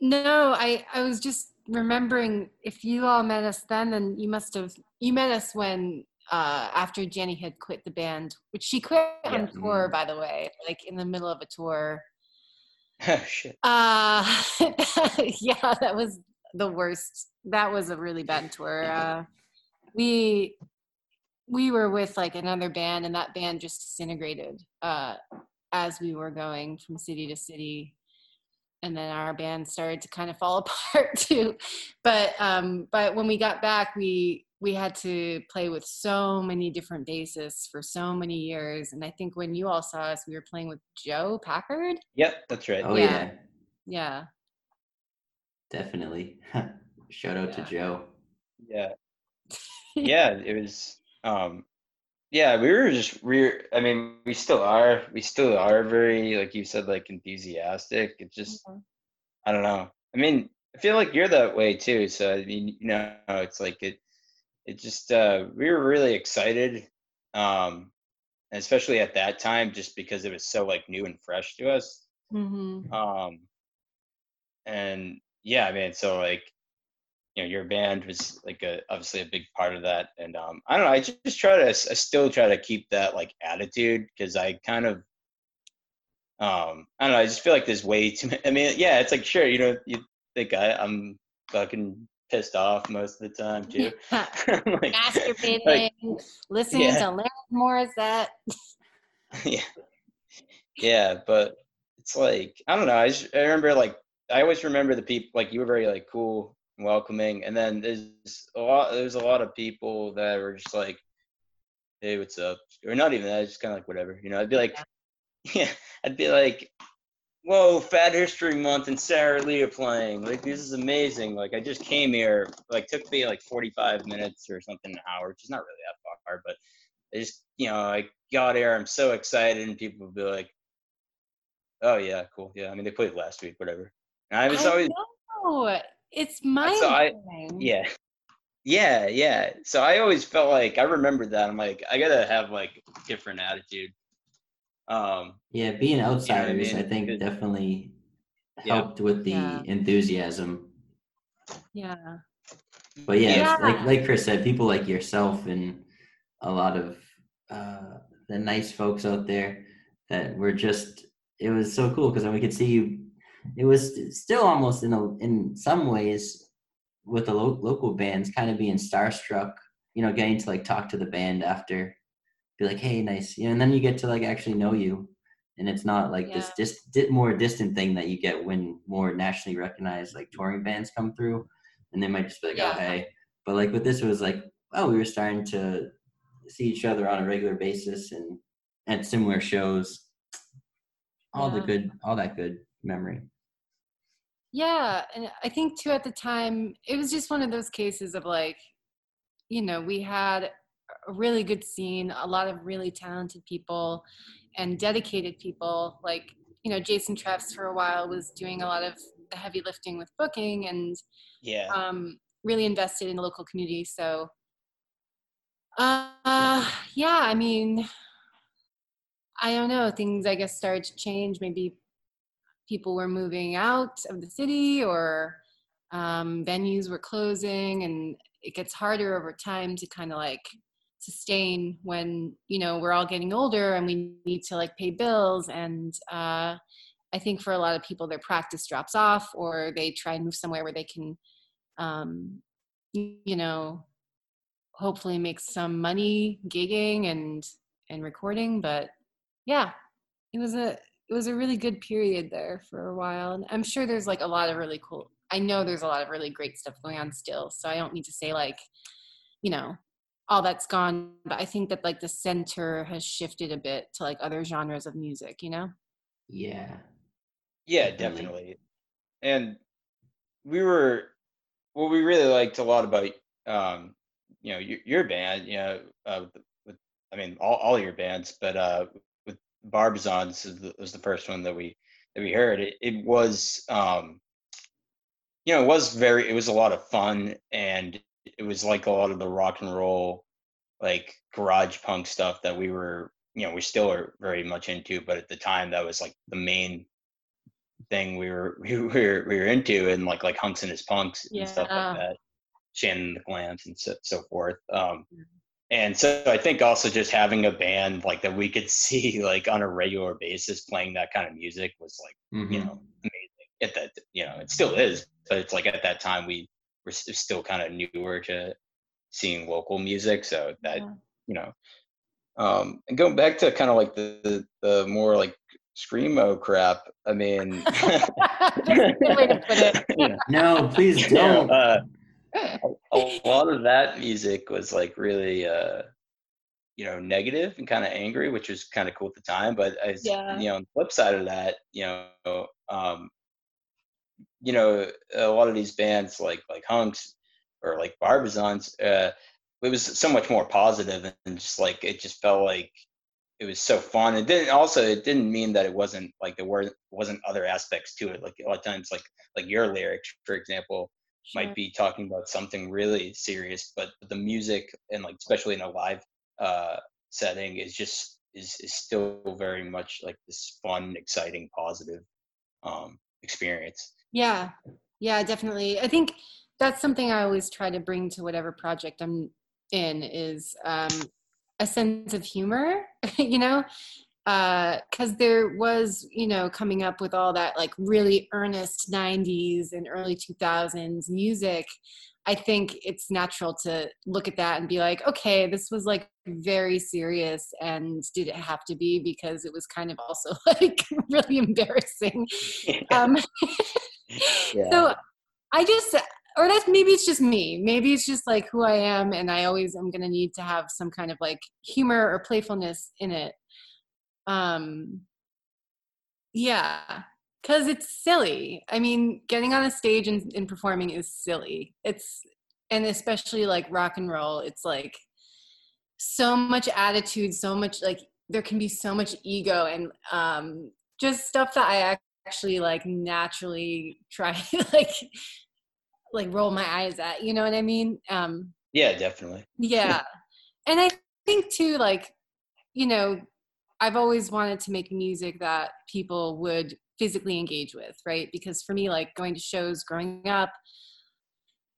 No, I I was just remembering if you all met us then, then you must have you met us when uh after Jenny had quit the band, which she quit on tour, Mm. by the way, like in the middle of a tour. Oh shit. Uh yeah, that was the worst. That was a really bad tour. Uh we we were with like another band and that band just disintegrated uh as we were going from city to city and then our band started to kind of fall apart too but um but when we got back we we had to play with so many different bassists for so many years and i think when you all saw us we were playing with joe packard Yep, that's right. Oh Yeah. yeah, yeah definitely. Shout out Yeah. to Joe. Yeah, yeah. It was. Um, yeah, we were just we. Were, I mean, we still are. We still are very, like you said, like enthusiastic. It's just, Mhm. I don't know. I mean, I feel like you're that way too. So I mean, you know, it's like it. It just. uh We were really excited. Um, especially at that time, just because it was so like new and fresh to us. hmm um and yeah i mean so like you know your band was like a obviously a big part of that and um i don't know i just, just try to i still try to keep that like attitude because i kind of um i don't know i just feel like there's way too many i mean yeah it's like sure you know you think i i'm fucking pissed off most of the time too like, masturbating like, listening yeah. to Larry Morissette. yeah yeah but it's like i don't know i just i remember like i always remember the people like you were very like cool and welcoming and then there's a lot there's a lot of people that were just like hey, what's up? Or not even that, just kind of like whatever. You know, I'd be like, yeah, I'd be like, whoa, Fat History Month and Sarah Lee are playing. Like, this is amazing. Like, I just came here. Like, took me like 45 minutes or something, an hour, which is not really that far, but I just, you know, I got here. I'm so excited, and people would be like, oh yeah, cool, yeah. I mean, they played last week, whatever. And I was I always, know. It's mind so I- yeah. Yeah, yeah. So I always felt like I remembered that. I'm like, I gotta have like different attitude. Um, Yeah, being outsiders, I, mean? think Good. definitely Yeah. helped with the Yeah. enthusiasm. Yeah. But yeah, Yeah. like like Chris said, people like yourself and a lot of uh, the nice folks out there that were just it was so cool because then we could see you. It was still almost in a, in some ways with the lo- local bands kind of being starstruck, you know, getting to like talk to the band after, be like, hey, nice, you know, and then you get to like actually know you, and it's not like this dis- di- more distant thing that you get when more nationally recognized like touring bands come through, and they might just be like, oh hey, but like with this, it was like, oh, we were starting to see each other on a regular basis and at similar shows. All the good, all that good memory. Yeah, and I think too at the time it was just one of those cases of like, you know, we had a really good scene, a lot of really talented people and dedicated people. Like, you know, Jason Treffs for a while was doing a lot of the heavy lifting with booking and yeah. um, really invested in the local community. So, uh, yeah, I mean, I don't know. Things I guess started to change. Maybe people were moving out of the city or um, venues were closing, and it gets harder over time to kind of like sustain when you know we're all getting older and we need to like pay bills and uh, i think for a lot of people their practice drops off or they try and move somewhere where they can um, you know hopefully make some money gigging and and recording but yeah it was a it was a really good period there for a while. And i'm sure there's like a lot of really cool i know there's a lot of really great stuff going on still so i don't need to say like you know all that's gone but i think that like the center has shifted a bit to like other genres of music you know Yeah. Yeah, Definitely. definitely. And we were what we really liked a lot about um, you know, your, your band, you know, uh, with, with I mean all, all your bands, but uh with Barbizons is the, was the first one that we that we heard. It it was um you know, it was very it was a lot of fun and it was like a lot of the rock and roll like garage punk stuff that we were you know we still are very much into but at the time that was like the main thing we were we were we were into and like like Hunx and His Punx and stuff like that Shannon and the Clams and so, so forth um and so i think also just having a band like that we could see like on a regular basis playing that kind of music was like Mhm. you know amazing at that you know it still is but it's like at that time we were s- still kind of newer to seeing local music so that Yeah. you know um and going back to kind of like the, the the more like screamo crap i mean That's a good way to put it you know, No, please don't. uh, a lot of that music was like really uh you know negative and kind of angry which was kind of cool at the time but as Yeah. you know on the flip side of that you know um you know a lot of these bands like like Hunx or like barbizons uh it was so much more positive and just like it just felt like it was so fun it didn't also it didn't mean that it wasn't like there were wasn't other aspects to it like a lot of times like like your lyrics for example Sure. might be talking about something really serious, but the music and like especially in a live uh, setting is just is is still very much like this fun, exciting, positive um, experience. Yeah, yeah, definitely. I think that's something I always try to bring to whatever project I'm in is um, a sense of humor, you know, because there was, you know, coming up with all that like really earnest 90s and early 2000s music. I think it's natural to look at that and be like, okay, this was like very serious, and did it have to be because it was kind of also like really embarrassing. Um, Yeah. so I just or that's maybe it's just me. Maybe it's just like who I am, and I always am gonna need to have some kind of like humor or playfulness in it. Um, yeah, because it's silly. I mean, getting on a stage and, and performing is silly. It's and especially like rock and roll. It's like so much attitude, so much like there can be so much ego and um, just stuff that I actually like naturally try like like roll my eyes at. You know what I mean? Um, yeah, definitely. yeah, and I think too, like you know, I've always wanted to make music that people would physically engage with, right? Because for me, like going to shows growing up,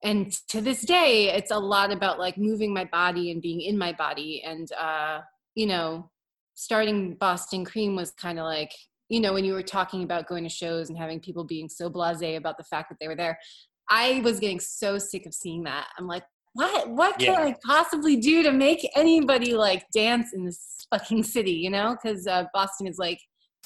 and to this day, it's a lot about like moving my body and being in my body. And, uh, you know, starting Boston Cream was kind of like, you know, when you were talking about going to shows and having people being so blase about the fact that they were there, I was getting so sick of seeing that. I'm like, what what can yeah. I possibly do to make anybody like dance in this fucking city, you know? Because uh, Boston is like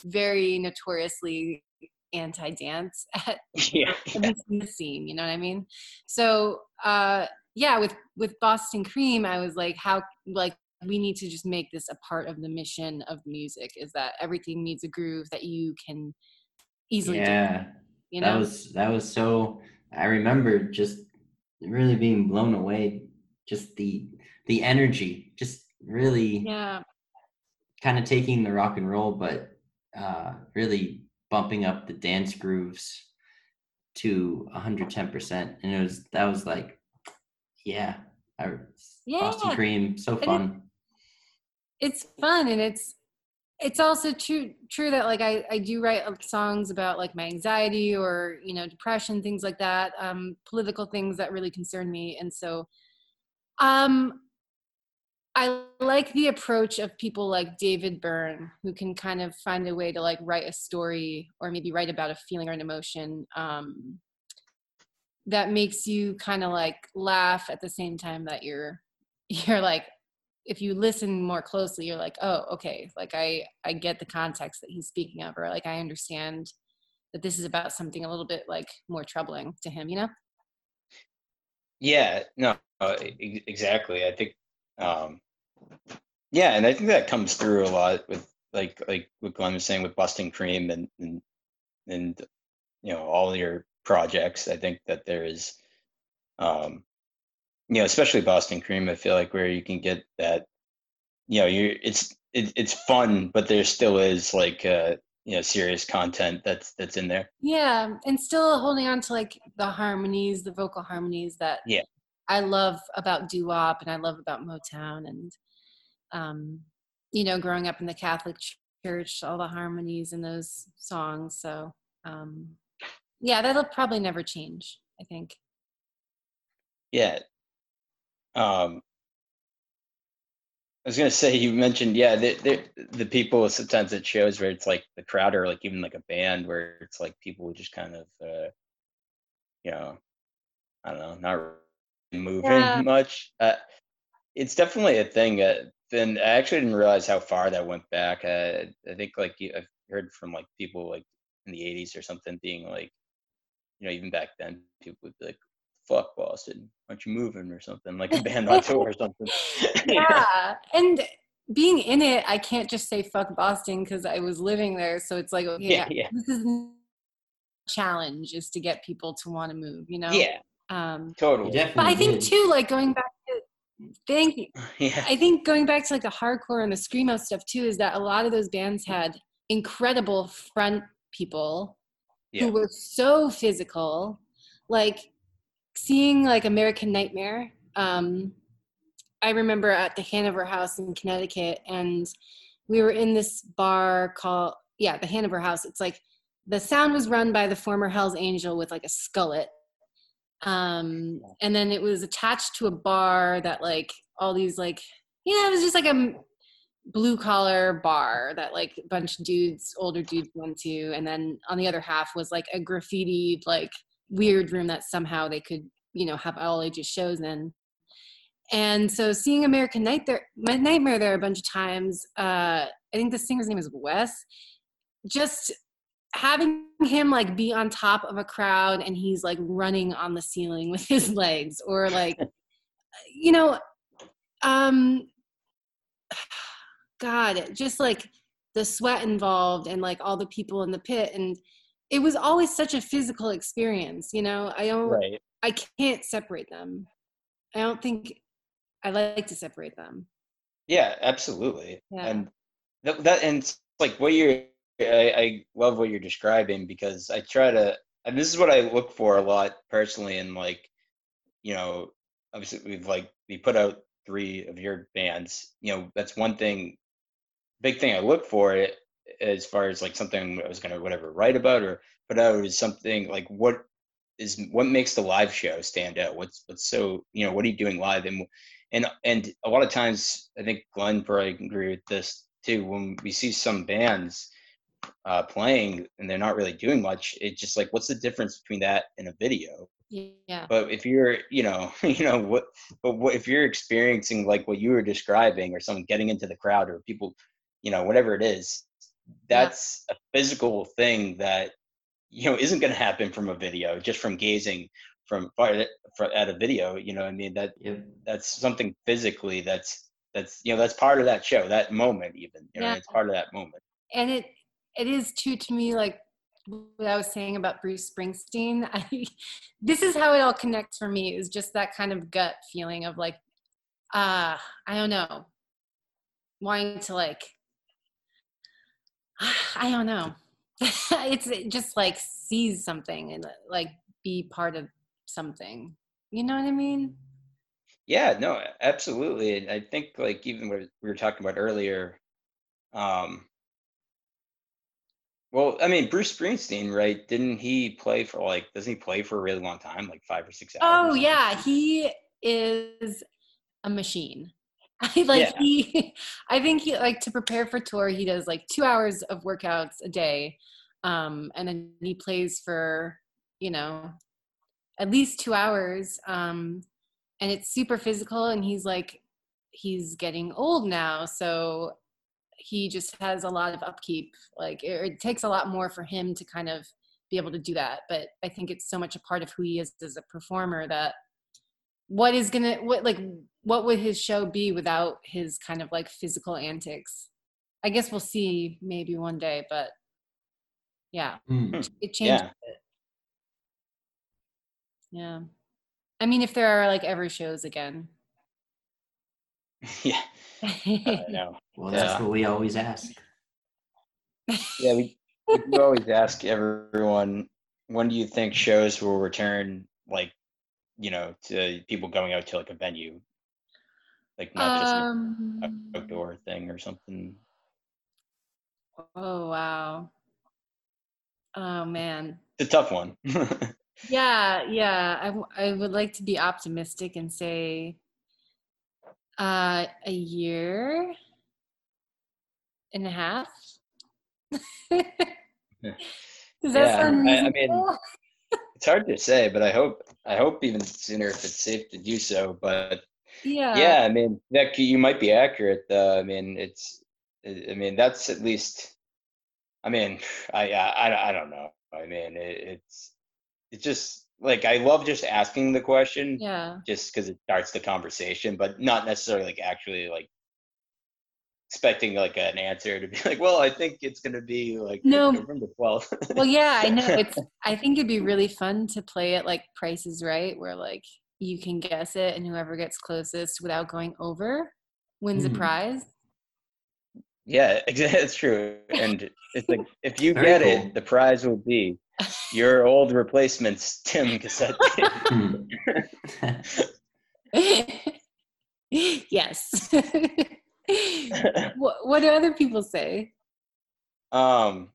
very notoriously anti-dance at yeah. the scene. You know what I mean? So uh, yeah, with with Boston Cream, I was like, how like we need to just make this a part of the mission of music is that everything needs a groove that you can easily yeah do, you know that was that was so i remember just really being blown away just the the energy just really yeah kind of taking the rock and roll but uh really bumping up the dance grooves to 110% and it was that was like yeah I, yeah boston cream so fun. It's fun and it's it's also true true that like I, I do write songs about like my anxiety or you know depression things like that um political things that really concern me and so um I like the approach of people like David Byrne, who can kind of find a way to like write a story or maybe write about a feeling or an emotion um, that makes you kind of like laugh at the same time that you're you're like if you listen more closely you're like oh okay like i i get the context that he's speaking of or like i understand that this is about something a little bit like more troubling to him you know? Yeah no exactly i think um, yeah, and I think that comes through a lot with like like what Glenn was saying with Boston Cream and and and you know all your projects. I think that there is, um, you know, especially Boston Cream. I feel like where you can get that, you know, you it's it, it's fun, but there still is like uh, you know serious content that's that's in there. Yeah, and still holding on to like the harmonies, the vocal harmonies that yeah I love about doo wop and I love about Motown and um, you know, growing up in the Catholic church, all the harmonies in those songs. So, um, yeah, that'll probably never change, I think. Yeah. Um, I was gonna say you mentioned yeah the, the people sometimes it shows where it's like the crowd or like even like a band where it's like people just kind of uh, you know I don't know not moving yeah. much. Uh, it's definitely a thing. Uh, then I actually didn't realize how far that went back. Uh, I think like I've heard from like people like in the '80s or something being like, you know, even back then people would be like, "Fuck Boston, aren't you moving?" or something like a band on tour or something. yeah, and being in it, I can't just say "fuck Boston" because I was living there. So it's like, okay, yeah, yeah. this is challenge is to get people to want to move. You know? Yeah. Um, totally. Definitely. But I think too, like going back Thank you. Yeah. I think going back to like the hardcore and the screamo stuff too is that a lot of those bands had incredible front people yeah. who were so physical. Like seeing like American Nightmare. Um, I remember at the Hanover House in Connecticut, and we were in this bar called yeah the Hanover House. It's like the sound was run by the former Hell's Angel with like a skullet um and then it was attached to a bar that like all these like you know it was just like a blue collar bar that like a bunch of dudes older dudes went to. And then on the other half was like a graffitied like weird room that somehow they could you know have all ages shows in. And so seeing american night there my nightmare there a bunch of times uh i think the singer's name is wes. Just having him like be on top of a crowd and he's like running on the ceiling with his legs or like you know um god just like the sweat involved and like all the people in the pit and it was always such a physical experience you know i don't Right. i can't separate them i don't think i like to separate them Yeah, absolutely. Yeah. And that, that and it's like what you're I, I love what you're describing because I try to and this is what I look for a lot personally and like you know obviously we've like we put out three of your bands you know that's one thing big thing I look for it as far as like something I was gonna whatever write about or put out is something like what is what makes the live show stand out? What's what's so you know what are you doing live? And and and a lot of times i think glenn probably agree with this too when we see some bands uh, playing and they're not really doing much it's just like what's the difference between that and a video? Yeah. But if you're you know you know what but what if you're experiencing like what you were describing or someone getting into the crowd or people you know whatever it is that's a physical thing that you know isn't going to happen from a video just from gazing from far at a video you know what i mean? That Yep. that's something physically that's that's you know that's part of that show that moment even you know Yeah. it's part of that moment. And it it is too to me like what i was saying about bruce springsteen i this is how it all connects for me is just that kind of gut feeling of like uh i don't know. Wanting to like i don't know. It's it just like seize something and like be part of something. You know what i mean? Yeah no absolutely. And i think like even what we were talking about earlier um well i mean bruce springsteen right didn't he play for like doesn't he play for a really long time like five or six hours Oh yeah, he is a machine. I like Yeah. he I think he like to prepare for tour he does like 2 hours of workouts a day. Um and then he plays for, you know, at least 2 hours um and it's super physical and he's like he's getting old now so he just has a lot of upkeep like it, it takes a lot more for him to kind of be able to do that but i think it's so much a part of who he is as a performer that what is gonna what like what would his show be without his kind of like physical antics? I guess we'll see maybe one day but yeah. Hmm. it changed yeah yeah. I mean if there are like ever shows again yeah. I know. Well, that's Yeah. what we always ask. yeah we, we always ask everyone when do you think shows will return like you know to people going out to like a venue? Like not just like, um, a outdoor thing or something? Oh wow. Oh man. It's a tough one. Yeah, yeah. I I would like to be optimistic and say uh, a year and a half. Does that Yeah, sound I- I mean, it's hard to say but i hope i hope even sooner if it's safe to do so but yeah. yeah i mean that you might be accurate though i mean it's i mean that's at least i mean i i, I- I don't know i mean it, it's it's just like i love just asking the question Yeah. just because it starts the conversation but not necessarily like actually like expecting like an answer to be like well i think it's going to be like No. november 12th Well, yeah, I know. It's. I think it'd be really fun to play it like Price is Right, where like you can guess it, and whoever gets closest without going over wins a Hmm. prize. Yeah, it's true. And it's like if you Very get cool. it, the prize will be your old replacements, Tim Cassette. Yes. what, what do other people say? um,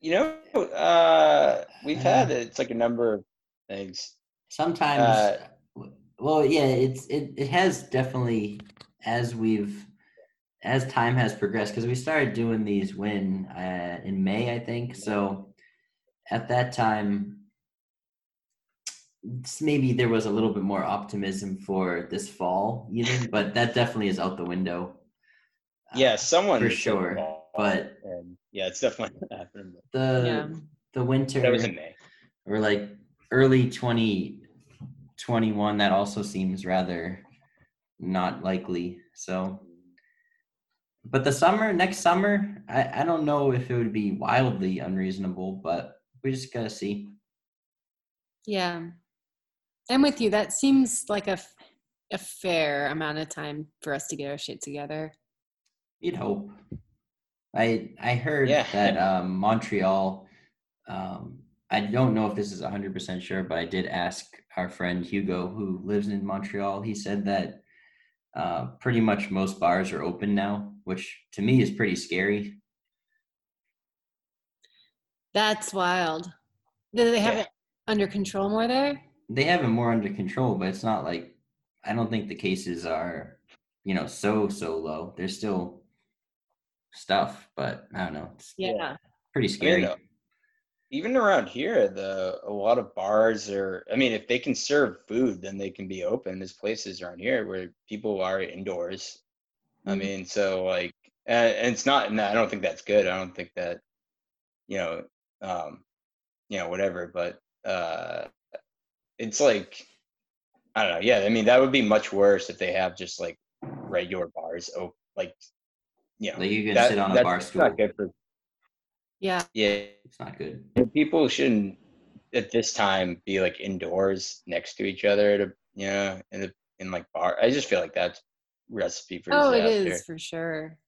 you know, uh, we've had it's like a number of things. Sometimes, Uh, well, yeah, it's it it has definitely as we've as time has progressed because we started doing these when uh, in May, I think. So at that time, maybe there was a little bit more optimism for this fall, even, but that definitely is out the window. uh, Yeah, someone for sure, but- and Yeah, it's definitely happening. but The Yeah. the winter That was in May. or like early 2021 that also seems rather not likely so but the summer next summer I, I don't know if it would be wildly unreasonable but we just gotta see Yeah. I'm with you. That seems like a, f- a fair amount of time for us to get our shit together. you'd hope i i heard Yeah. that um montreal um i don't know if this is 100% sure but i did ask our friend hugo who lives in montreal he said that uh, pretty much most bars are open now which to me is pretty scary That's wild. Do they have Yeah. it under control more there? they have it more under control, but it's not like I don't think the cases are, you know, so so low. There's still stuff, but I don't know. It's Yeah. pretty scary. uh, Even around here, the a lot of bars are. I mean, if they can serve food, then they can be open. There's places around here where people are indoors. I Mhm. mean, so like, and, and it's not. And I don't think that's good. I don't think that, you know, um, you know, whatever. But uh, it's like, I don't know. Yeah, I mean, that would be much worse if they have just like regular bars. Oh, like, you know, Like you can that- sit on a that's bar not stool. good for. Yeah. Yeah, It's not good. and people shouldn't at this time be like indoors next to each other to you know in the in like bar. I just feel like that's recipe for Oh, it disaster. is for sure.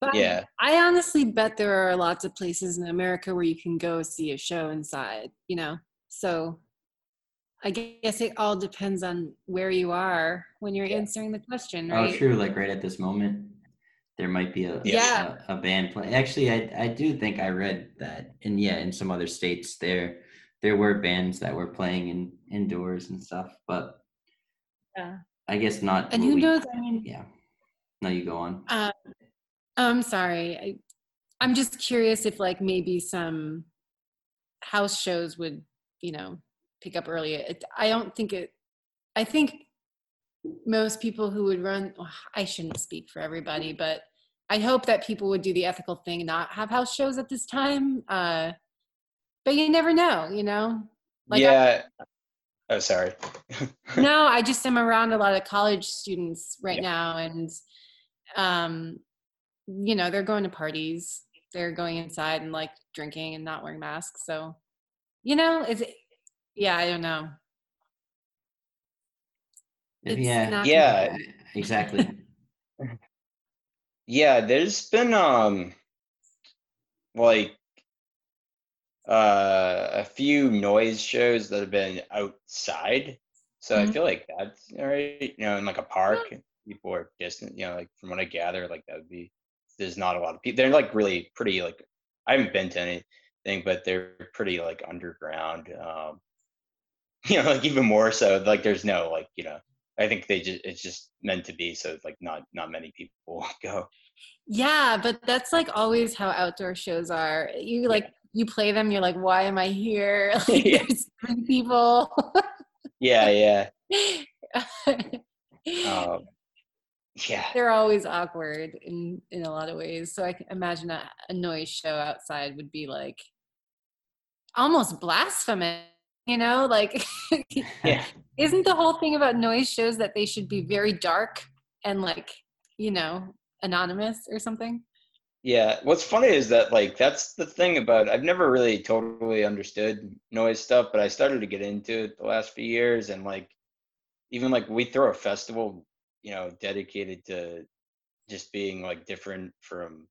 But I- Yeah. I honestly bet there are lots of places in America where you can go see a show inside, you know? So I guess it all depends on where you are when you're Yeah. answering the question, right? Oh, true. Like right at this moment, there might be a Yeah. a, a band play. Actually, I I do think I read that, and yeah, in some other states there there were bands that were playing in indoors and stuff, but Yeah. I guess not. And who we- knows? I mean, Yeah. No, you go on. Um, I'm sorry. I, I'm just curious if like maybe some house shows would, you know, pick up early. It, I don't think it. I think most people who would run. oh, I shouldn't speak for everybody, but I hope that people would do the ethical thing, not have house shows at this time. Uh, but you never know, you know. Like yeah. I- oh, sorry. no i just am around a lot of college students right Yeah. now and um you know they're going to parties they're going inside and like drinking and not wearing masks so you know it's yeah i don't know it's yeah. Yeah. Exactly. yeah, there's been um like uh a few noise shows that have been outside. So I Mhm. feel like that's all right, you know, in like a park, people are distant, you know, like from what I gather, like that would be there's not a lot of people. They're like really pretty like I haven't been to anything, but they're pretty like underground. Um you know, like even more so, like there's no like, you know, I think they just it's just meant to be so it's like not not many people go. yeah but that's like always how outdoor shows are you like you play them you're like why am i here like Yeah. there's people Yeah, yeah. Um, yeah. they're always awkward in in a lot of ways so i can imagine a, a noise show outside would be like almost blasphemous you know like Yeah. isn't the whole thing about noise shows that they should be very dark and like you know anonymous or something Yeah. What's funny is that like that's the thing about I've never really totally understood noise stuff, but I started to get into it the last few years and like even like we throw a festival, you know, dedicated to just being like different from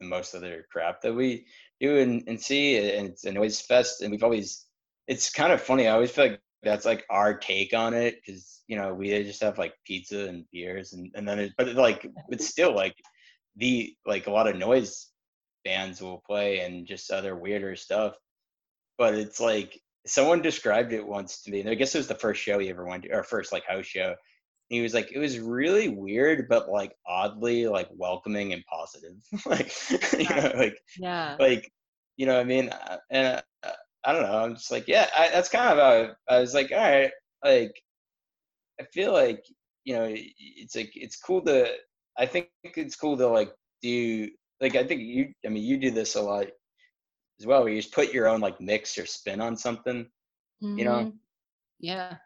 the most other crap that we do and, and see and it's a noise fest and we've always it's kind of funny. I always feel like that's like our take on it because you know we just have like pizza and beers and and then it, but it, like it's still like the like a lot of noise bands will play and just other weirder stuff but it's like someone described it once to me and i guess it was the first show he ever went to or first like house show he was like it was really weird but like oddly like welcoming and positive like you know like yeah like you know what i mean Uh, and uh, i don't know i'm just like yeah I, that's kind of how I, I was like all right like i feel like you know it's like it's cool to i think it's cool to like do like I think you I mean you do this a lot as well where you just put your own like mix or spin on something. You know? Mhm. Yeah.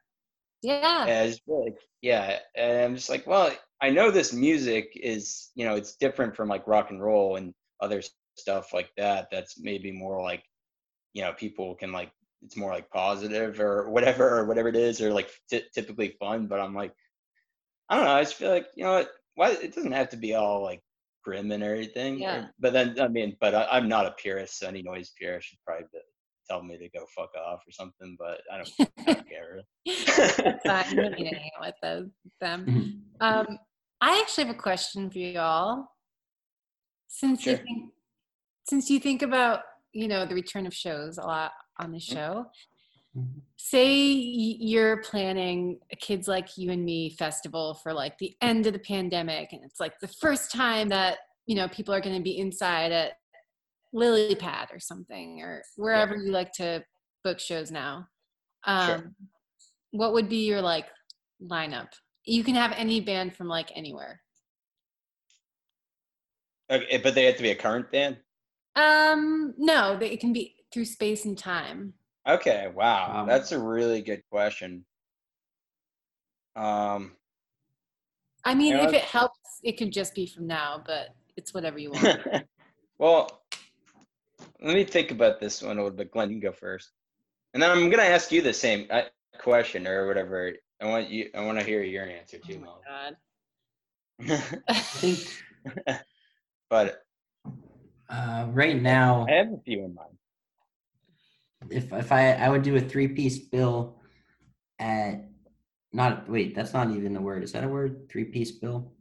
Yeah. And it's like yeah. And I'm just like, well, I know this music is, you know, it's different from like rock and roll and other stuff like that. That's maybe more like, you know, people can like it's more like positive or whatever or whatever it is or like t- typically fun. But I'm like, I don't know. I just feel like you know what? Why it doesn't have to be all like grim and everything. or- Yeah. but then I mean, but I, I'm not a purist. So any noise purist should probably be- tell me to go fuck off or something. But I don't, I don't care. That's fine. You don't need to hang out with those, them. Mhm. Um, I actually have a question for you all. Since you think, since you think about you know the return of shows a lot on the Mhm. show, Mhm. say you're planning a kids like you and me festival for like the end of the pandemic and it's like the first time that you know people are going to be inside at Lilypad or something or wherever you like to book shows now um Sure. what would be your like lineup you can have any band from like anywhere Okay, but they have to be a current band. um no they, it can be through space and time Okay, wow, Um, that's a really good question. Um, i mean You know, if it helps it could just be from now but it's whatever you want well, let me think about this one a little bit. Glenn, you can go first, and then I'm gonna ask you the same uh, question or whatever. I want you. I want to hear your answer oh too, my Mo. god I think but uh, right now, I have a few in mind. if if I I would do a three piece bill at not wait that's not even a word is that a word three piece bill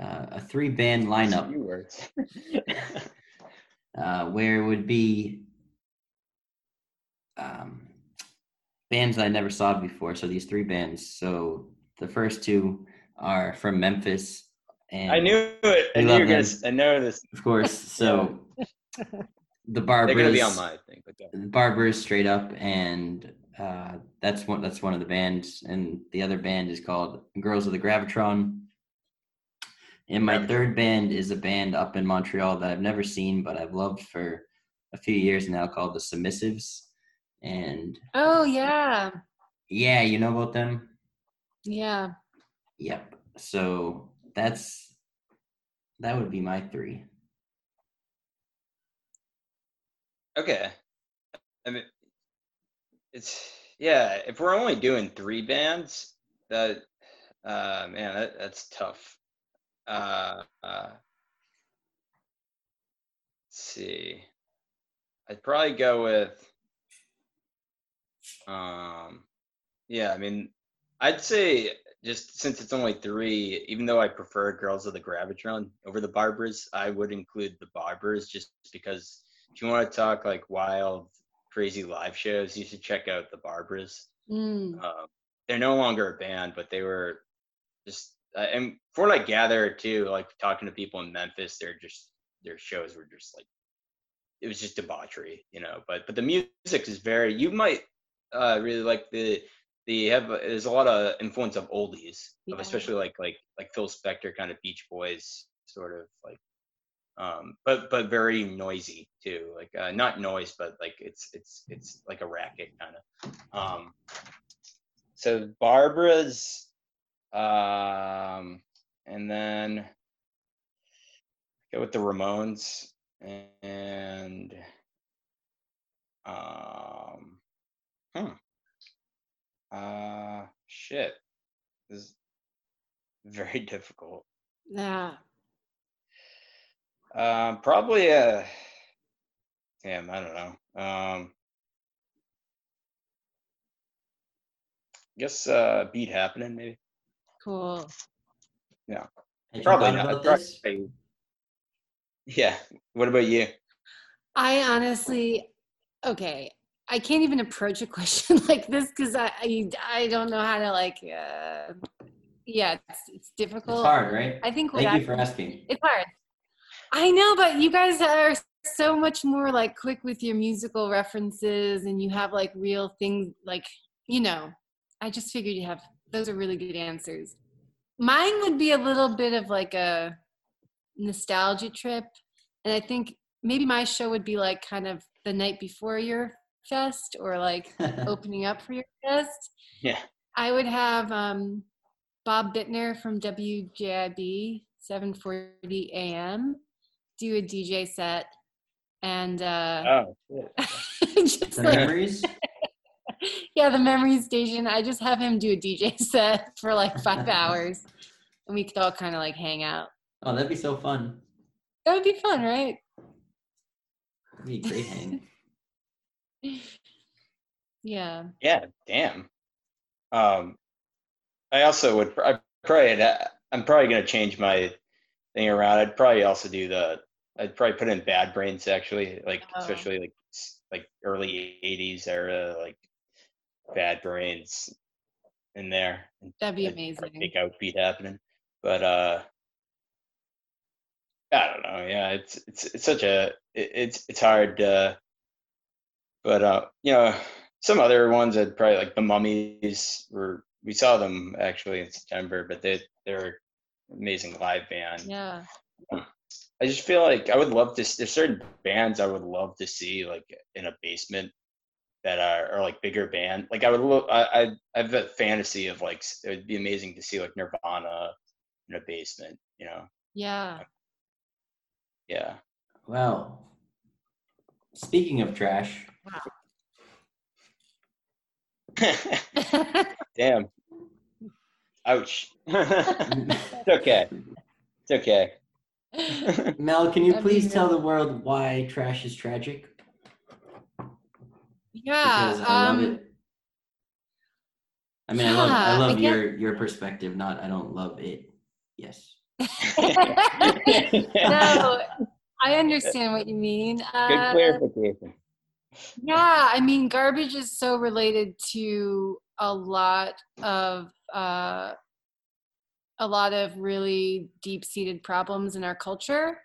uh, a three band Just a lineup few words. uh, where it would be um, bands I never saw before. So these three bands. So the first two are from Memphis, and I knew it. I knew you were gonna. them. s- I know this. of course, so the Barbers. They're gonna be on my thing. But the Barbers straight up, and uh, that's one. That's one of the bands, and the other band is called Girls of the Gravitron. And my third band is a band up in Montreal that I've never seen, but I've loved for a few years now, called the Submissives. And oh yeah yeah, you know about them. yeah Yep. So that's that would be my three. Okay. I mean, it's yeah. If we're only doing three bands, that uh, man, that, that's tough. Uh, uh, let's see. I'd probably go with. Um, yeah. I mean, I'd say just since it's only three, even though I prefer Girls of the Gravitron over the Barbers, I would include the Barbers just because if you want to talk like wild, crazy live shows, you should check out the Barbers. Mm. Um, they're no longer a band, but they were just uh, and for like Gather too, like talking to people in Memphis, they're just their shows were just like it was just debauchery, you know. But but the music is very you might uh really like the the have there's a lot of influence of oldies, of especially like like like Phil Spector kind of Beach Boys sort of like um but but very noisy too like uh, not noise but like it's it's it's like a racket kind of um so Barbers um and then go with the ramones and um hmm. uh shit this is very difficult yeah Um, probably uh damn, I don't know. Um guess uh beat happening maybe. Cool Had you Probably not. about Probably- this? Yeah. What about you? I honestly, okay, I can't even approach a question like this because I, I I don't know how to like. Uh, yeah, it's, it's difficult. It's hard, right? I think what Thank I, you for asking. it's hard. I know, but you guys are so much more like quick with your musical references, and you have like real things. Like you know, I just figured you have. Those are really good answers. Mine would be a little bit of like a nostalgia trip and I think maybe my show would be like kind of the night before your fest or like opening up for your fest. Yeah. I would have um, Bob Bittner from WJIB 740 AM do a DJ set and uh Oh, shit. just the like, memories. Yeah, the memory station. I just have him do a DJ set for like five hours and we could all kind of like hang out. Oh, that'd be so fun. That would be fun, right? That'd be a great hang. Yeah. yeah, damn. Um, I also would. pr- I probably. I'm probably gonna change my thing around. I'd probably also do the. I'd probably put in Bad Brains actually, like Oh. especially like like early '80s era, like Bad Brains in there. That'd be amazing. I think probably would be happening, but uh, I don't know. Yeah, it's it's it's such a it, it's it's hard. Uh, but uh, you know, some other ones that probably like the Mummies were. We saw them actually in September, but they they're amazing live band. Yeah. I just feel like I would love to. There's certain bands I would love to see like in a basement that are, are like bigger band. Like I would look. I, I I have a fantasy of like it would be amazing to see like Nirvana in a basement. You know? Yeah. Yeah. Well, speaking of trash, Wow. Damn. Ouch. it's okay. It's okay. Mel, can you please tell uh the world why trash is tragic? Yeah. Because I love Um, it. I mean, I love I yeah, I love your your perspective. Not I don't love it. Yes. no, I understand what you mean. Good Uh, clarification. yeah, I mean, garbage is so related to a lot of uh, a lot of really deep-seated problems in our culture,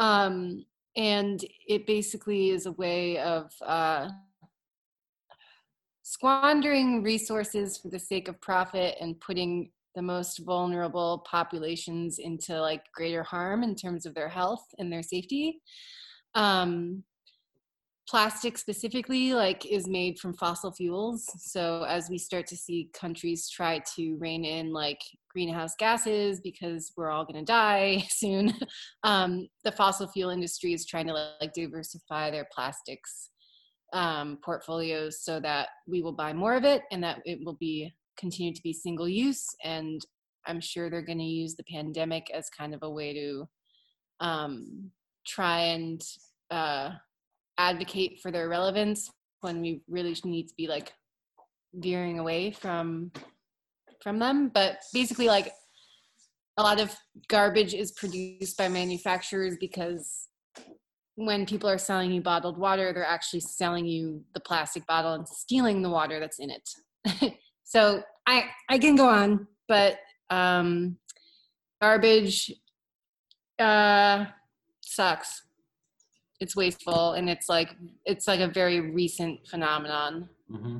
um, and it basically is a way of uh, squandering resources for the sake of profit and putting the most vulnerable populations into like greater harm in terms of their health and their safety. Um, plastic specifically like is made from fossil fuels so as we start to see countries try to rein in like greenhouse gases because we're all going to die soon um, the fossil fuel industry is trying to like diversify their plastics um, portfolios so that we will buy more of it and that it will be continue to be single use. And i'm sure they're going to use the pandemic as kind of a way to um, try and uh, advocate for their relevance when we really need to be like veering away from from them. But basically like a lot of garbage is produced by manufacturers because when people are selling you bottled water they're actually selling you the plastic bottle and stealing the water that's in it. So i i can go on but um garbage uh sucks. It's wasteful and it's like it's like a very recent phenomenon. Hmm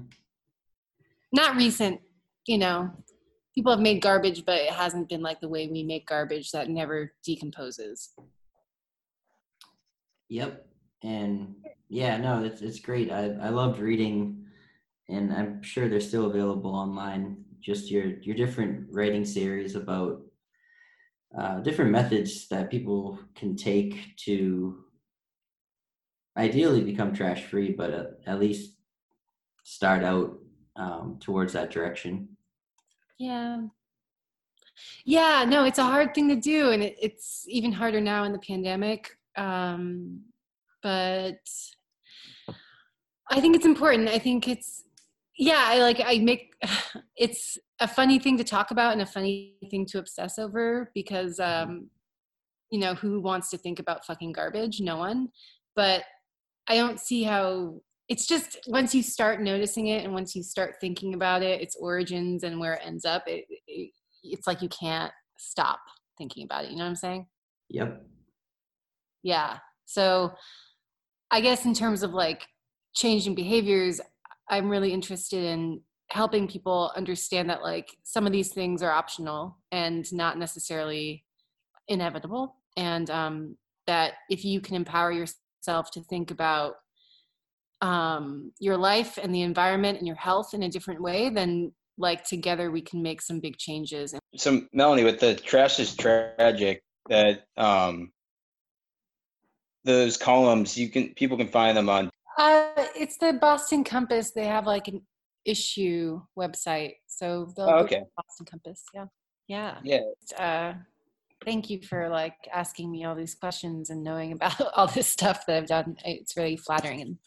not recent you know. People have made garbage but it hasn't been like the way we make garbage that never decomposes Yep. And yeah, no, it's it's great. I I loved reading, and I'm sure they're still available online. Just your your different writing series about uh, different methods that people can take to ideally become trash free, but at, at least start out um, towards that direction. yeah yeah no it's a hard thing to do and it, it's even harder now in the pandemic um but i think it's important. I think it's yeah i like i make it's a funny thing to talk about and a funny thing to obsess over because um you know who wants to think about fucking garbage? No one. But i don't see how it's just once you start noticing it and once you start thinking about it its origins and where it ends up it, it it's like you can't stop thinking about it. You know what i'm saying? Yep. Yeah so i guess in terms of like changing behaviors i'm really interested in helping people understand that like some of these things are optional and not necessarily inevitable and um that if you can empower yourself to think about um, your life and the environment and your health in a different way, then like together we can make some big changes. So Melanie, with the trash is tragic, that um, those columns you can people can find them on. Uh, it's the Boston Compass. They have like an issue website, so they'll Oh, okay. Boston Compass. Yeah, yeah. Yeah, Uh, thank you for like asking me all these questions and knowing about all this stuff that I've done. It's really flattering and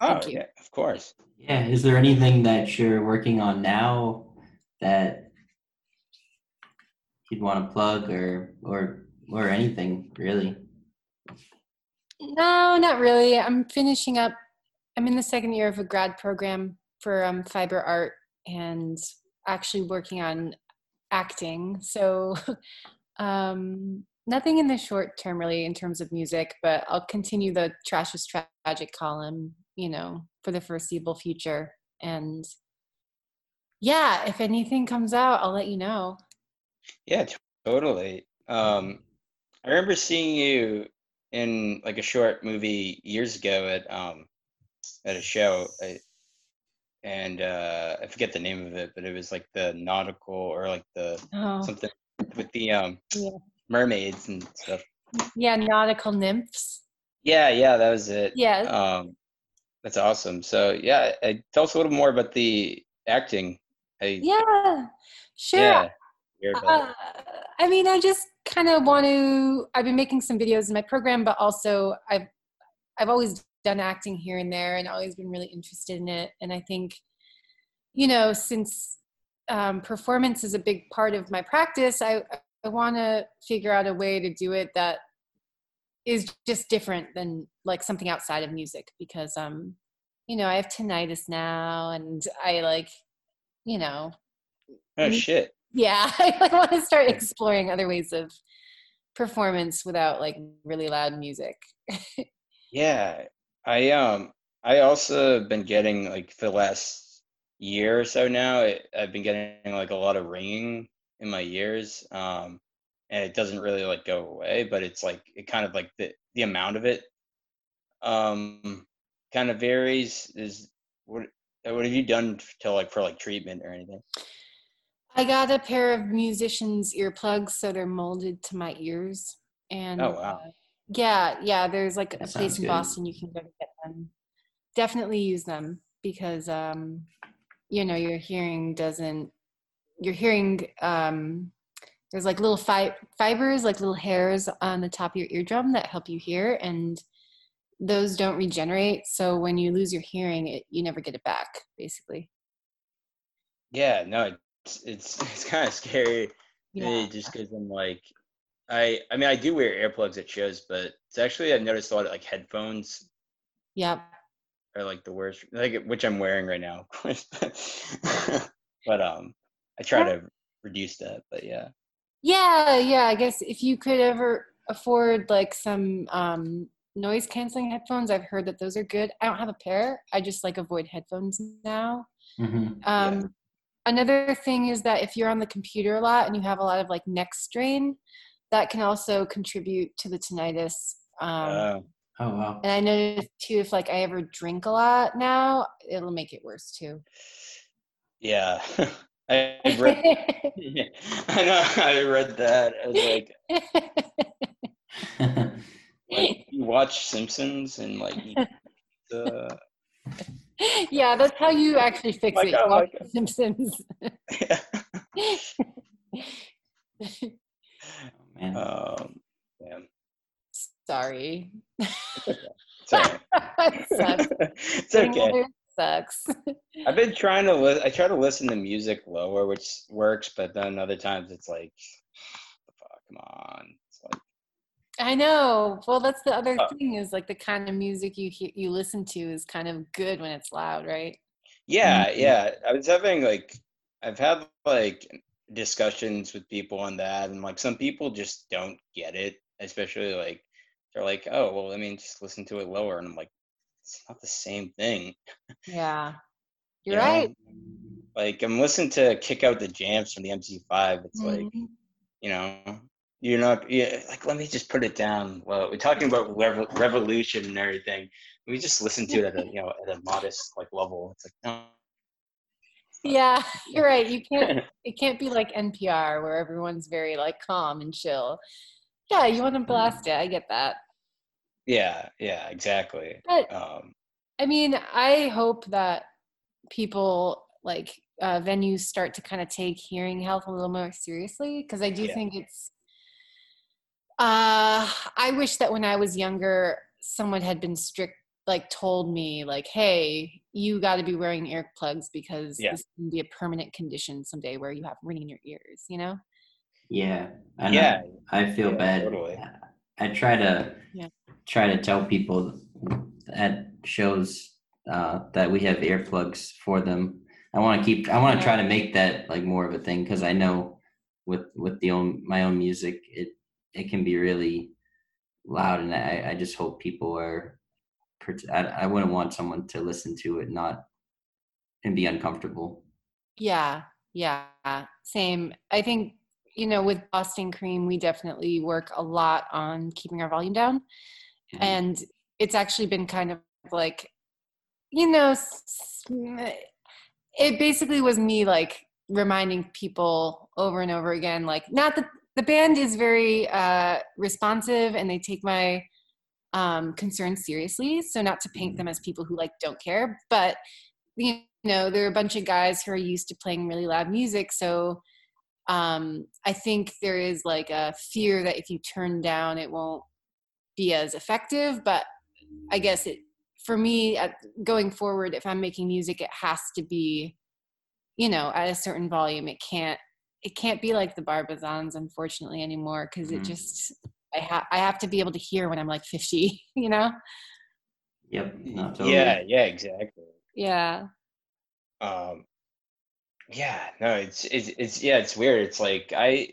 oh Thank you. yeah, of course. Yeah. Is there anything that you're working on now that you'd want to plug or or or anything really? No, not really. I'm finishing up. I'm in the second year of a grad program for um, fiber art and actually working on acting. So, um, nothing in the short term really in terms of music, but I'll continue the Trash is Tragic column, you know, for the foreseeable future. And yeah, if anything comes out, I'll let you know. Yeah, totally. Um, I remember seeing you in like a short movie years ago at um at a show, I, and uh, I forget the name of it, but it was like the nautical or like the Oh, something with the um Yeah. mermaids and stuff. yeah, nautical nymphs. Yeah, yeah, that was it. Yeah, Um, that's awesome. So yeah, I, tell us a little more about the acting. I, yeah, sure. yeah, hear about it. Uh, I mean, I just kind of want to. I've been making some videos in my program, but also I've I've always done acting here and there, and always been really interested in it. And I think, you know, since um, performance is a big part of my practice, I I want to figure out a way to do it that is just different than like something outside of music because um you know i have tinnitus now and i like you know Oh shit. Yeah i like, want to start exploring other ways of performance without like really loud music Yeah, I um I also been getting like for the last year or so now, I, I've been getting like a lot of ringing in my ears. Um, and it doesn't really like go away, but it's like it kind of like the the amount of it um kind of varies. Is what what have you done to like for like treatment or anything? I got a pair of musicians earplugs so they're molded to my ears and Oh, wow. uh, yeah yeah there's like That a place in good. boston you can go to get them definitely use them because um you know your hearing doesn't your hearing um there's like little fi- fibers like little hairs on the top of your eardrum that help you hear and those don't regenerate so when you lose your hearing it you never get it back basically Yeah, no, it's it's it's kind of scary. yeah Yeah, just because I'm like, I I mean I do wear earplugs at shows, but it's actually I've noticed a lot of like headphones yep are like the worst, like which I'm wearing right now, of course. But, but um, I try to reduce that. But yeah, Yeah, yeah. I guess if you could ever afford like some um, noise canceling headphones, I've heard that those are good. I don't have a pair. I just like avoid headphones now. hmm Um, Another thing is that if you're on the computer a lot and you have a lot of like neck strain, that can also contribute to the tinnitus. Um, uh, Oh wow. and I noticed too, if like I ever drink a lot now, it'll make it worse too. yeah. I I've read. I know. I read that. I was like, like you watch Simpsons and like you, uh, yeah, that's how you actually fix Like, it. You oh, like- The Simpsons. oh, man. um, yeah. Sorry. It's okay. It sucks. it's okay. sucks. I've been trying to li- I try to listen to music lower, which works, but then other times it's like, fuck, come on. It's like, I know. Well, that's the other Uh, thing is like the kind of music you hear, you listen to is kind of good when it's loud, right? yeah, Mhm. yeah. I was having like, I've had like discussions with people on that, and like some people just don't get it, especially like they're like, oh, well, I mean, just listen to it lower, and I'm like, it's not the same thing. Yeah. you You're know? right. Like I'm listening to "Kick Out the Jams" from the MC5. It's like, Mhm. you know, you're not yeah like let me just put it down. Well we're talking about rev- revolution and everything. We just listen to it at a you know at a modest like level. It's like no. Yeah you're right. You can't it can't be like npr where everyone's very like calm and chill. Yeah you want to blast it. I get that. Yeah yeah exactly. But um i mean i hope that people like uh, venues start to kind of take hearing health a little more seriously because i do Yeah. think it's uh i wish that when i was younger someone had been strict like told me like hey you got to be wearing earplugs because Yeah. this can be a permanent condition someday where you have ringing in your ears you know Yeah. I know. Yeah. I feel Yeah, bad. totally. I try to Yeah. try to tell people at shows uh, that we have earplugs for them. I want to keep. I want to try to make that like more of a thing because I know with with the own my own music, it it can be really loud, and I I just hope people are. I I wouldn't want someone to listen to it not and be uncomfortable. Yeah, yeah, same. I think, you know, with Boston Cream, we definitely work a lot on keeping our volume down. Mhm. And it's actually been kind of like, you know, it basically was me like reminding people over and over again, like, not that the band is very uh, responsive and they take my um, concerns seriously. So, not to paint them as people who like don't care, but you know there are a bunch of guys who are used to playing really loud music. So um i think there is like a fear that if you turn down it won't be as effective but i guess it for me at, going forward if i'm making music it has to be you know at a certain volume. It can't it can't be like the barbazons unfortunately anymore because it Mhm. just i have i have to be able to hear when i'm like 50 you know Yep. No, totally. yeah yeah exactly yeah um yeah no it's it's it's yeah it's weird it's like i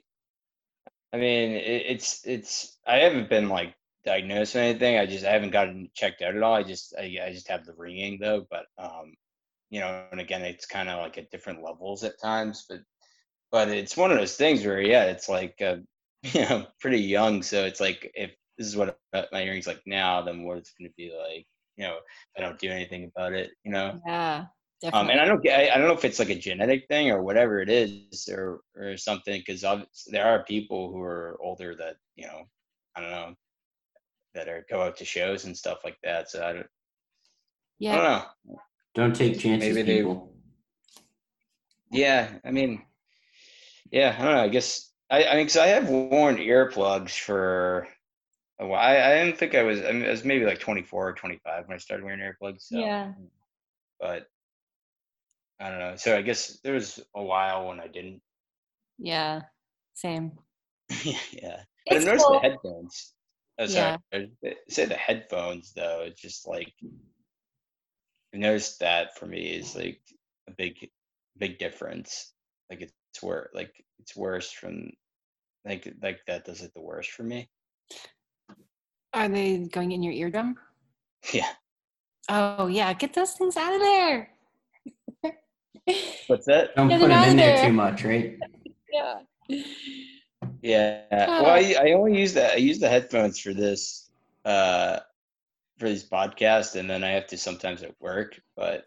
i mean it, it's it's i haven't been like diagnosed or anything i just i haven't gotten checked out at all i just i, I just have the ringing though but um you know and again it's kind of like at different levels at times but but it's one of those things where yeah it's like uh, you know pretty young so it's like if this is what my hearing's like now then what it's going to be like you know if i don't do anything about it you know yeah um, definitely and I don't get, I, I don't know if it's like a genetic thing or whatever it is or or something because there are people who are older that you know I don't know that are go out to shows and stuff like that. So I don't, I yeah don't know. Don't take chances, Maybe they- people. Yeah, I mean, yeah, I don't know. I guess I I mean, cause I have worn earplugs for a while. I, I didn't think I was. I, mean, I was maybe like 24 or 25 when I started wearing earplugs. So, Yeah. But I don't know. So I guess there was a while when I didn't. Yeah, same. yeah. But I noticed cool. the headphones. Oh, Yeah. sorry. I Say the headphones though. It's just like I noticed that for me is like a big, big difference. Like it's worse. Like it's worse from like like that does it the worst for me. Are they going in your eardrum? Yeah. Oh yeah, get those things out of there. What's that? Don't Get put it them in there there. too much, right? yeah. Yeah. Well, I, I only use the I use the headphones for this uh for this podcast, and then I have to sometimes at work. But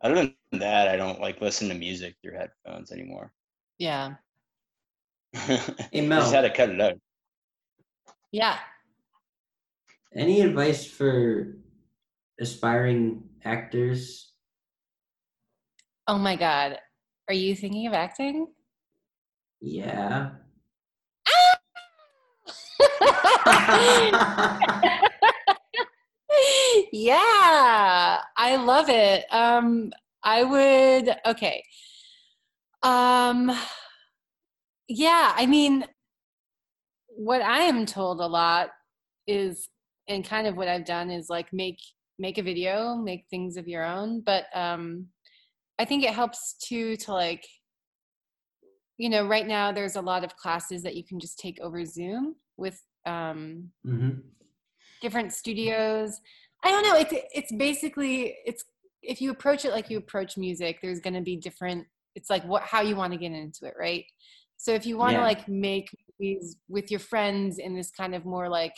other than that, I don't like listen to music through headphones anymore. Yeah. Hey Mel, just had to cut it out. Yeah. any advice for aspiring actors? Oh my god. Are you thinking of acting? Yeah. yeah, I love it. Um, I would. Okay. Um, yeah, I mean, what I am told a lot is, and kind of what I've done is like make make a video, make things of your own. But um, I think it helps too to like, you know, right now there's a lot of classes that you can just take over Zoom with um, hmm different studios. I don't know. It's it's basically it's if you approach it like you approach music, there's going to be different. It's like what how you want to get into it, right? So if you want to Yeah. like make movies with your friends in this kind of more like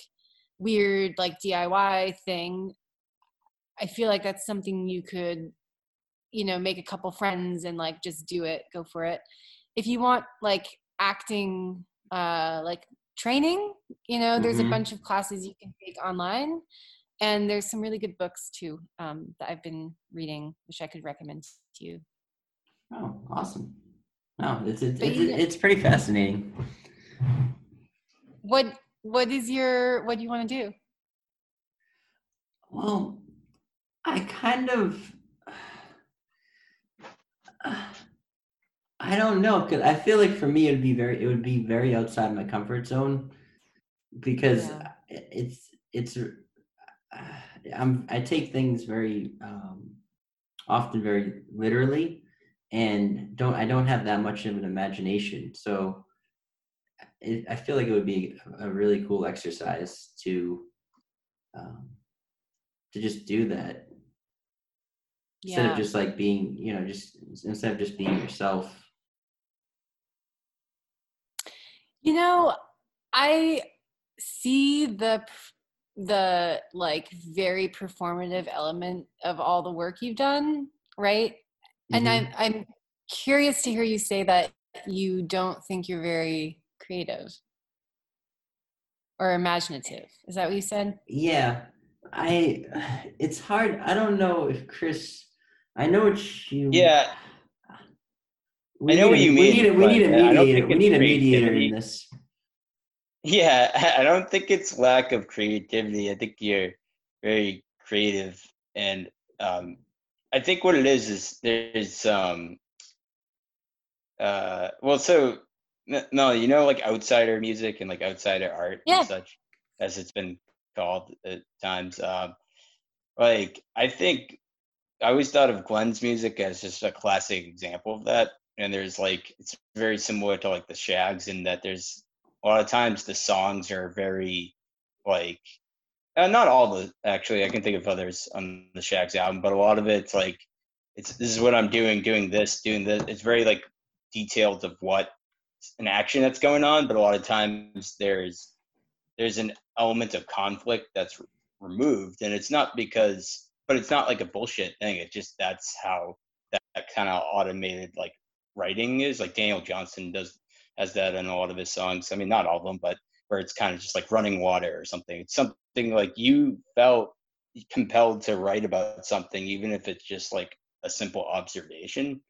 weird like DIY thing, I feel like that's something you could, you know, make a couple friends and like just do it, go for it. If you want like acting, uh, like training, you know, there's Mhm. a bunch of classes you can take online, and there's some really good books too um, that I've been reading, which I could recommend to you. Oh, awesome. No, it's it's it's, it's pretty fascinating. What What is your What do you want to do? Well, I kind of I don't know because I feel like for me it would be very it would be very outside my comfort zone because Yeah. it's it's uh, I'm I take things very um, often very literally and don't I don't have that much of an imagination. So it, I feel like it would be a really cool exercise to um, to just do that. Instead of just like being you know just instead of just being yourself. You know, I see the the like very performative element of all the work you've done, right? And Mhm. I'm I'm curious to hear you say that you don't think you're very creative or imaginative. Is that what you said? yeah i it's hard i don't know if chris i know what you Yeah. we I know need what a- you we mean, need a, we need a I don't mediator we need a mediator in this Yeah, I don't think it's lack of creativity. I think you're very creative, and um, I think what it is is there's um, uh, well, so no, you know, like outsider music and like outsider art Yeah. and such, as it's been called at times. Um, like I think I always thought of Glenn's music as just a classic example of that. And there's like it's very similar to like the Shaggs in that there's a lot of times the songs are very like uh, not all the actually I can think of others on the Shaggs album, but a lot of it's like it's this is what I'm doing, doing this, doing this. It's very like detailed of what an action that's going on, but a lot of times there's there's an element of conflict that's removed, and it's not because, but it's not like a bullshit thing. It just that's how that, that kind of automated like writing is. Like Daniel Johnston does has that in a lot of his songs. I mean, not all of them, but where it's kind of just like running water or something. It's something like you felt compelled to write about something, even if it's just like a simple observation.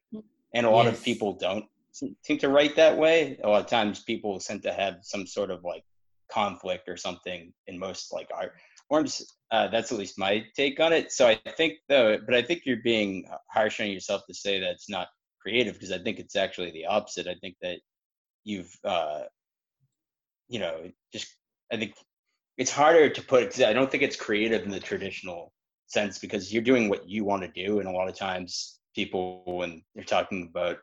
And a lot of people don't seem to write that way. A lot of times people tend to have some sort of like conflict or something in most like art forms. Uh, that's at least my take on it. So I think though, but I think you're being harsh on yourself to say that it's not creative because I think it's actually the opposite. I think that you've, uh, you know, just I think it's harder to put. I don't think it's creative in the traditional sense because you're doing what you want to do, and a lot of times people when they're talking about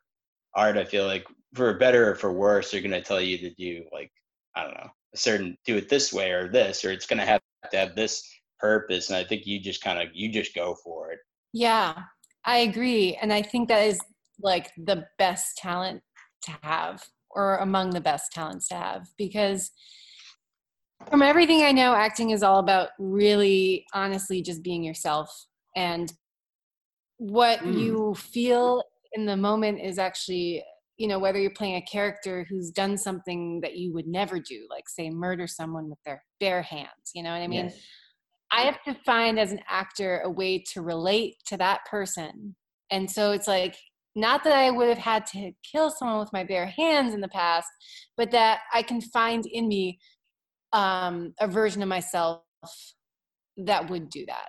art, I feel like for better or for worse, they're gonna tell you to do like I don't know a certain do it this way or this, or it's gonna have to have this purpose. And I think you just kind of you just go for it. Yeah, I agree. And I think that is like the best talent to have, or among the best talents to have, because from everything I know, acting is all about really honestly just being yourself. And what Mm. you feel in the moment is actually, you know, whether you're playing a character who's done something that you would never do, like say murder someone with their bare hands, you know what I mean? Yes. I have to find as an actor a way to relate to that person. And so it's like, not that I would have had to kill someone with my bare hands in the past, but that I can find in me um, a version of myself that would do that.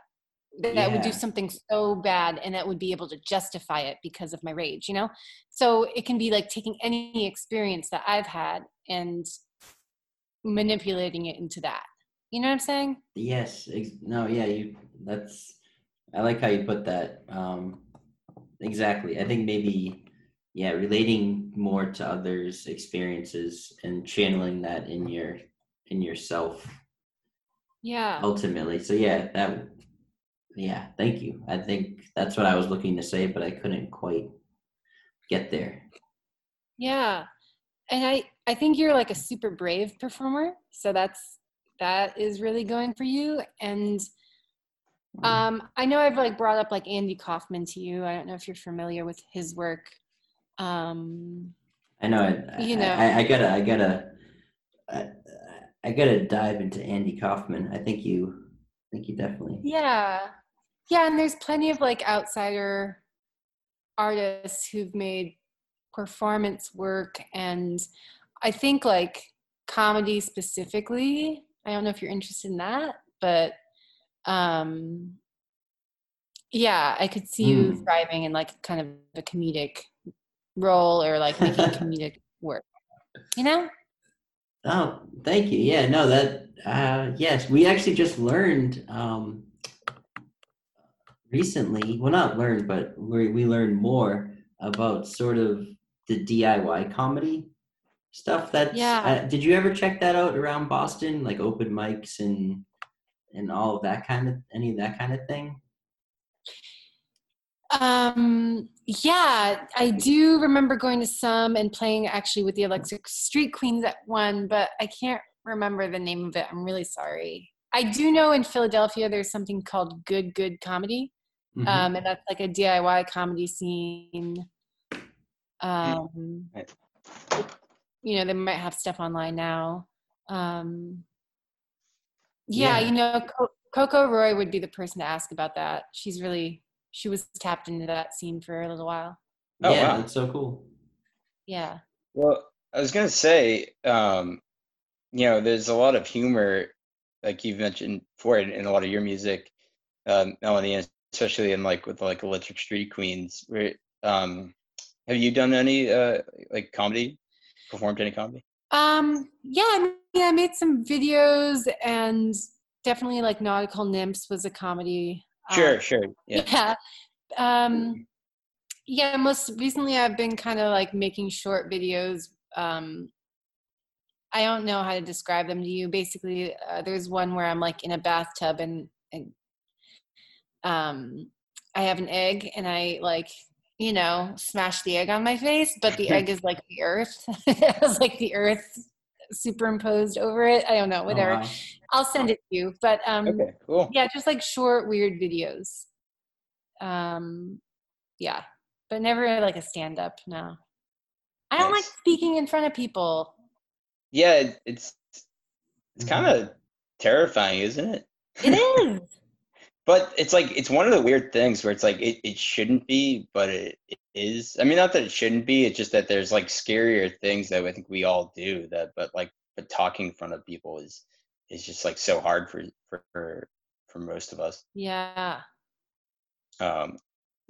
That, that would do something so bad and that would be able to justify it because of my rage, you know? So it can be like taking any experience that I've had and manipulating it into that. You know what I'm saying? Yes. Ex- no. Yeah. You. That's. I like how you put that. Um, exactly. I think maybe. Yeah, relating more to others' experiences and channeling that in your in yourself Yeah. ultimately. So yeah, that. Yeah. Thank you. I think that's what I was looking to say, but I couldn't quite get there. Yeah. and I I think you're like a super brave performer. So that's that is really going for you. And. Um, I know I've like brought up like Andy Kaufman to you. I don't know if you're familiar with his work. Um, I know. I, You know. I, I gotta. I gotta. I, I gotta dive into Andy Kaufman. I think you. I think you definitely. yeah, yeah, and there's plenty of like outsider artists who've made performance work, and I think like comedy specifically. I don't know if you're interested in that, but um yeah i could see you Mm. thriving in like kind of a comedic role or like making comedic work you know Oh, thank you. Yeah, no, that. Uh, yes, we actually just learned um, recently. Well, not learned, but we we learned more about sort of the DIY comedy stuff. that Yeah. Uh, did you ever check that out around Boston, like open mics and and all of that kind of any of that kind of thing? um yeah i do remember going to some and playing actually with the electric street queens at one but i can't remember the name of it i'm really sorry i do know in philadelphia there's something called good good comedy Mhm. um, and that's like a DIY comedy scene. Um, Right. you know, they might have stuff online now. Um, yeah, Yeah. you know, Co- Coco Roy would be the person to ask about that. She's really she was tapped into that scene for a little while. Oh, yeah, wow. that's so cool. Yeah, Well, I was gonna say, um, you know, there's a lot of humor, like you've mentioned before, in, in a lot of your music, um, Melanie, and especially in like with like Electric Street Queens. Where, um, have you done any uh, like comedy? Performed any comedy? Um, yeah. I mean, I made some videos and definitely like Nautical Nymphs was a comedy. um, Sure, sure, yeah. yeah um yeah most recently i've been kind of like making short videos um i don't know how to describe them to you basically uh, there's one where i'm like in a bathtub and, and um i have an egg and i like you know smash the egg on my face but the egg is like the earth. It was like the earth superimposed over it. I don't know Oh, whatever. wow. i'll send it to you but um Okay, cool. yeah just like short weird videos. Um yeah but never like a stand up no. I don't like speaking in front of people. Yeah, it's it's kind of terrifying, isn't it? it is But it's like it's one of the weird things where it's like it, it shouldn't be, but it, it is. I mean, not that it shouldn't be. It's just that there's like scarier things that I think we all do. That, but like, but talking in front of people is is just like so hard for for for most of us. yeah Um,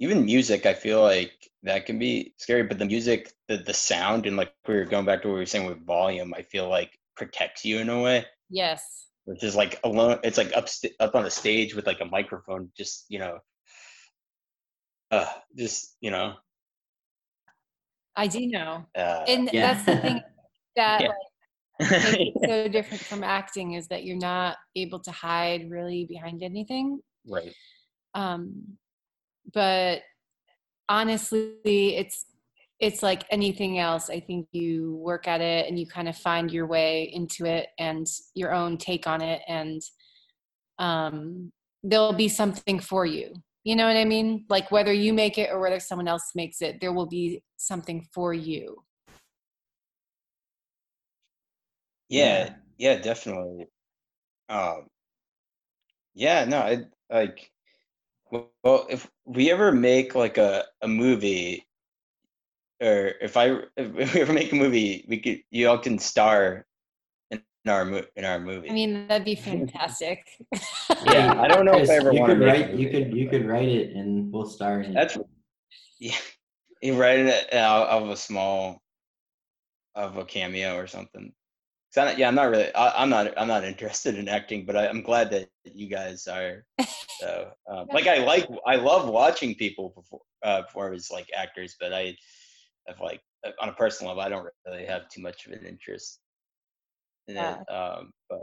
even music, I feel like that can be scary. But the music, the the sound, and like we were going back to what we were saying with volume, I feel like protects you in a way yes which is like alone it's like up st- up on a stage with like a microphone just you know uh just you know i do know uh and Yeah. that's the thing that Yeah. like, makes it so different from acting is that you're not able to hide really behind anything right um but honestly it's it's like anything else i think you work at it and you kind of find your way into it and your own take on it and um there'll be something for you you know what i mean? Like whether you make it or whether someone else makes it there will be something for you. Yeah yeah. definitely. Um yeah no i like well if we ever make like a a movie or if i if we ever make a movie we could you all can star in our in our movie i mean that'd be fantastic yeah i don't know if i ever you want to could make a write. You could you could write it, and we'll star in it. That's yeah. You write it out of a small of a cameo or something. 'Cause I, yeah, I'm not really. I, I'm not. I'm not interested in acting, but I, I'm glad that you guys are. So, um, like, I like. I love watching people perform, uh, perform as like actors, but I, have like on a personal level, I don't really have too much of an interest in Yeah. it. Um, but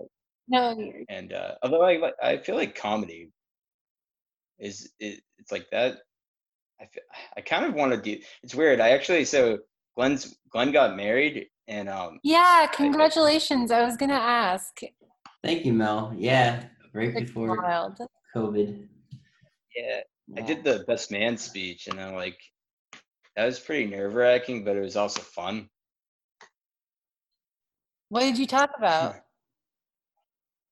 no and uh, although I I feel like comedy is it, it's like that. I fe- I kind of want to do. It's weird. I actually so Glenn's Glenn got married And um, Yeah, congratulations. I was gonna ask. Thank you, Mel. Yeah, right It's before wild. COVID. yeah, I did the best man speech, and I'm like, that was pretty nerve wracking, but it was also fun. What did you talk about?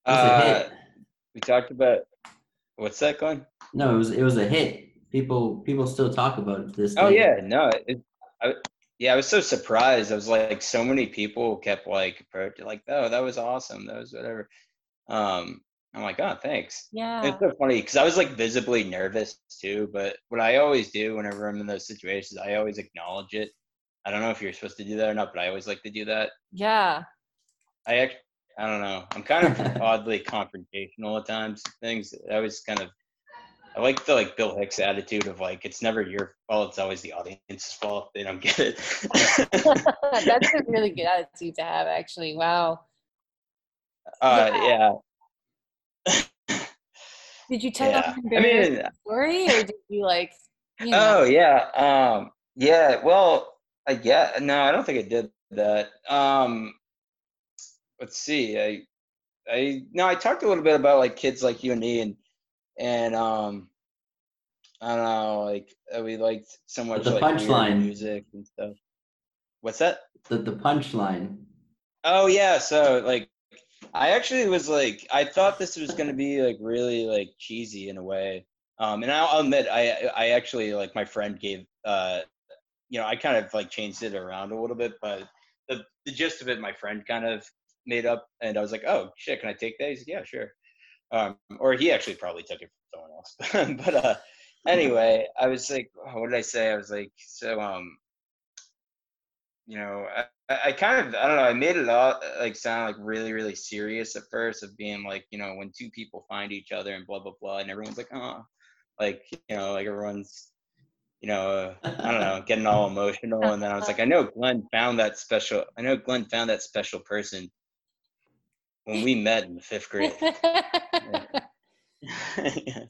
It was a Uh, we talked about what's that, Glenn? No, it was it was a hit. People people still talk about it this. Oh day. yeah, no, it, I, yeah, I was so surprised. I was like, so many people kept like approaching, like, oh, that was awesome, that was whatever. Um, I'm like, oh, thanks. Yeah. It's so funny because I was like visibly nervous too. But what I always do whenever I'm in those situations, I always acknowledge it. I don't know if you're supposed to do that or not, but I always like to do that. Yeah. I act, I don't know. I'm kind of oddly confrontational at times. Things I always kind of. I like the like Bill Hicks attitude of like it's never your fault, it's always the audience's fault. They don't get it. That's a really good attitude to have, actually. Wow. uh, Yeah. yeah. Did you tell Yeah. an I mean, story, or did you like? You know, Oh yeah. Um yeah, well, I yeah, no, I don't think I did that. Um let's see. I I no, I talked a little bit about like kids like you and me and and um I don't know, like uh, we liked so much the like punchline. music and stuff. What's that? The the punchline. Oh yeah, so like I actually was like I thought this was gonna be like really like cheesy in a way. Um and I'll admit I I actually like my friend gave uh you know, I kind of like changed it around a little bit, but the the gist of it my friend kind of made up and I was like, Oh shit, can I take that? He's like, Yeah, sure. Um or he actually probably took it from someone else. but uh anyway, I was like, oh, what did I say? I was like, so um you know, I, I I kind of I don't know. I made it all like sound like really really serious at first of being like you know when two people find each other and blah blah blah and everyone's like oh like you know like everyone's you know uh, I don't know getting all emotional and then I was like I know Glenn found that special I know Glenn found that special person when we met in the fifth grade. yeah.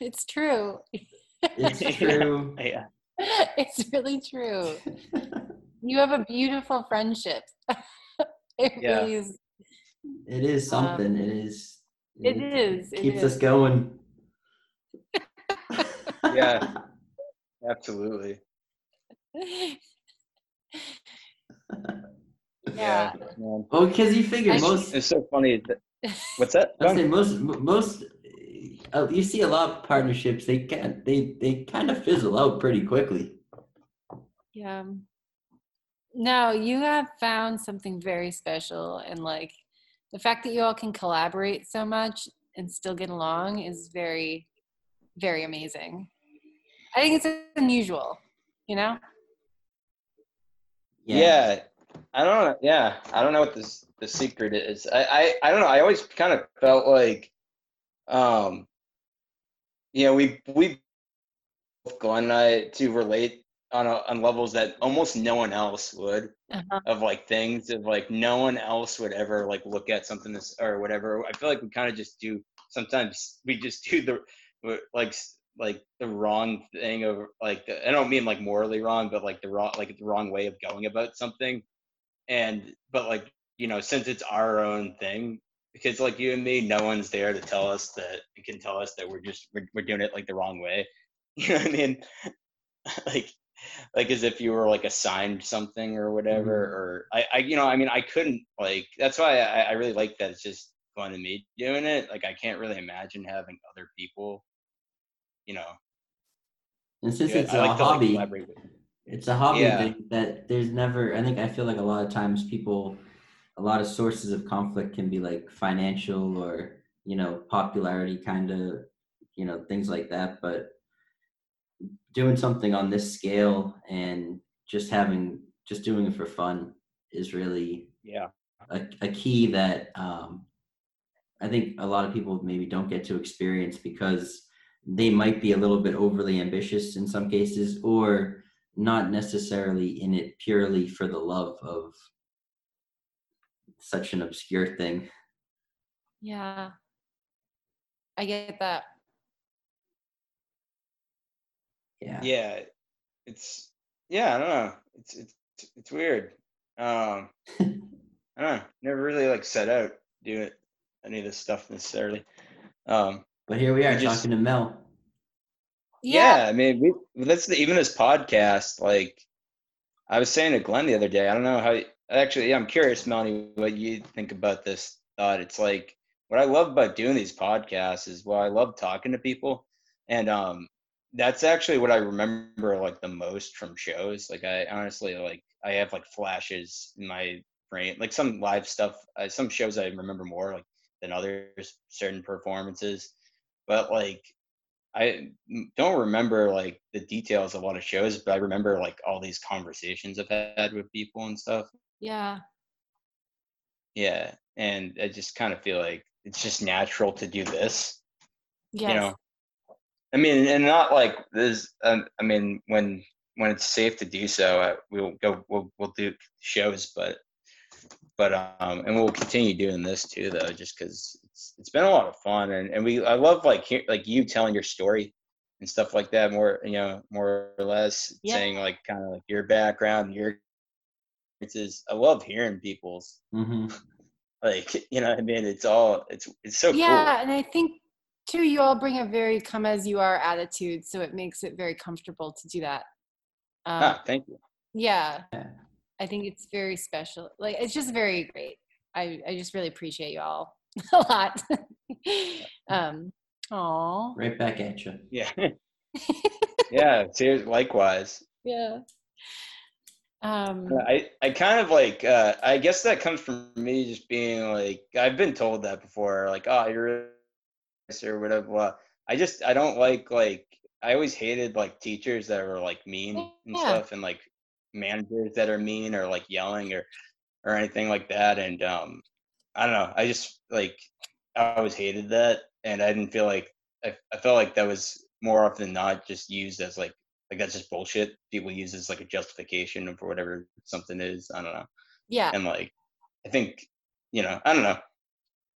it's true. It's true. yeah. It's really true. You have a beautiful friendship. it Yeah. really is. It is Um, something. it is. It is. It keeps is. us going. Yeah. Absolutely. yeah. man. Well, because you figure I- most. It's so funny. That, what's that? I say most most. Uh, you see a lot of partnerships. They can they they kind of fizzle out pretty quickly. Yeah. No, you have found something very special and like the fact that you all can collaborate so much and still get along is very very amazing. I think it's unusual, you know? Yeah. I don't know. Yeah, I don't know what this the secret is. I, I I don't know. I always kind of felt like, um, you know, we we Glenn and I to relate on a, on levels that almost no one else would Uh-huh. of like things of like no one else would ever like look at something this or whatever. I feel like we kind of just do sometimes we just do the like like the wrong thing of like the, I don't mean like morally wrong, but like the wrong like the wrong way of going about something. And but like you know since it's our own thing because like you and me, no one's there to tell us that can tell us that we're just we're, we're doing it like the wrong way. You know what I mean? like like as if you were like assigned something or whatever mm-hmm. or I, I you know i mean i couldn't like that's why i, I really like that it's just fun to me doing it like i can't really imagine having other people you know And since it's a, like to, like, hobby, collaborate with- it's a hobby that there's never. I think I feel like a lot of times people, a lot of sources of conflict can be like financial or you know popularity kind of, you know things like that. But doing something on this scale and just having just doing it for fun is really yeah a, a key that um, I think a lot of people maybe don't get to experience because they might be a little bit overly ambitious in some cases or not necessarily in it purely for the love of such an obscure thing. Yeah. I get that. Yeah. yeah it's yeah i don't know it's it's it's weird. Um, I don't know. Never really like set out do it any of this stuff necessarily. Um, but here we are We just- talking to Mel. yeah. I mean, we, that's the, even this podcast. Like, I was saying to Glenn the other day. I don't know how. Actually, yeah, I'm curious, Melanie, what you think about this thought. It's like what I love about doing these podcasts is well, I love talking to people, and um, that's actually what I remember like the most from shows. Like, I honestly like I have like flashes in my brain, like some live stuff. Uh, some shows I remember more like than others, certain performances, but like I don't remember like the details of a lot of shows, but I remember like all these conversations I've had with people and stuff. Yeah. Yeah, and I just kind of feel like it's just natural to do this. Yes. You know, I mean, and not like this. Um, I mean, when when it's safe to do so, uh, we'll go. We'll we'll do shows, but but um, and we'll continue doing this too, though, just because it's it's been a lot of fun, and and we I love like hear, like you telling your story and stuff like that more you know more or less Yeah. saying like kind of like your background your experiences i love hearing people's hmm like you know what i mean it's all it's it's so cool. yeah, and I think too, you all bring a very come as you are attitude, so it makes it very comfortable to do that. cool Um, ah, thank you yeah, Yeah. I think it's very special. Like it's just very great. I I just really appreciate you all a lot. um, aw, Right back at you. yeah yeah cheers likewise yeah. Um, I, I kind of like uh, I guess that comes from me just being like I've been told that before like oh you're this or whatever well, I just I don't like like I always hated like teachers that were like mean and stuff and like managers that are mean or like yelling or or anything like that and um I don't know I just like I always hated that and I didn't feel like I, I felt like that was more often than not just used as like like that's just bullshit. People use as like a justification for whatever something is. I don't know. yeah, And like, I think, you know, I don't know.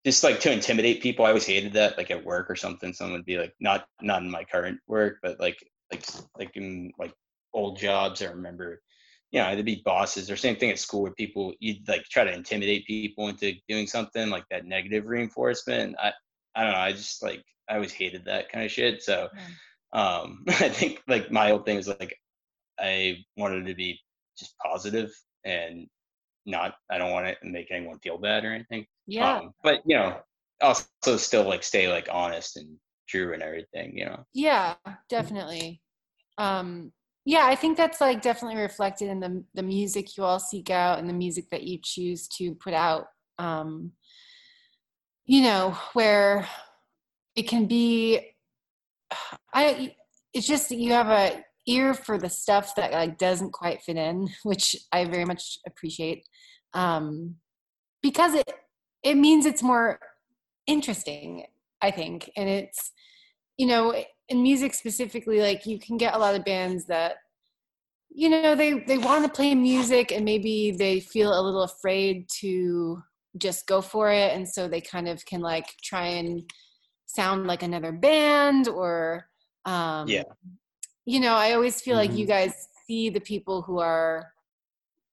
Just like to intimidate people, I always hated that. Like at work or something, someone would be like, not not in my current work, but like like like in like old jobs. I remember, you know, there'd be bosses or same thing at school where people you'd like try to intimidate people into doing something like that negative reinforcement. I I don't know. I just like I always hated that kind of shit. So hmm. Um i think like my old thing is like i wanted to be just positive and not i don't want to make anyone feel bad or anything yeah. um, but you know also still like stay like honest and true and everything you know Yeah, definitely. Um, yeah, I think that's like definitely reflected in the the music you all seek out and the music that you choose to put out. Um, you know, where it can be, I it's just you have a ear for the stuff that like doesn't quite fit in, which I very much appreciate, um, because it it means it's more interesting. I think, and it's you know in music specifically like you can get a lot of bands that you know they they want to play music and maybe they feel a little afraid to just go for it and so they kind of can like try and sound like another band or um Yeah. you know i always feel like Mhm. you guys see the people who are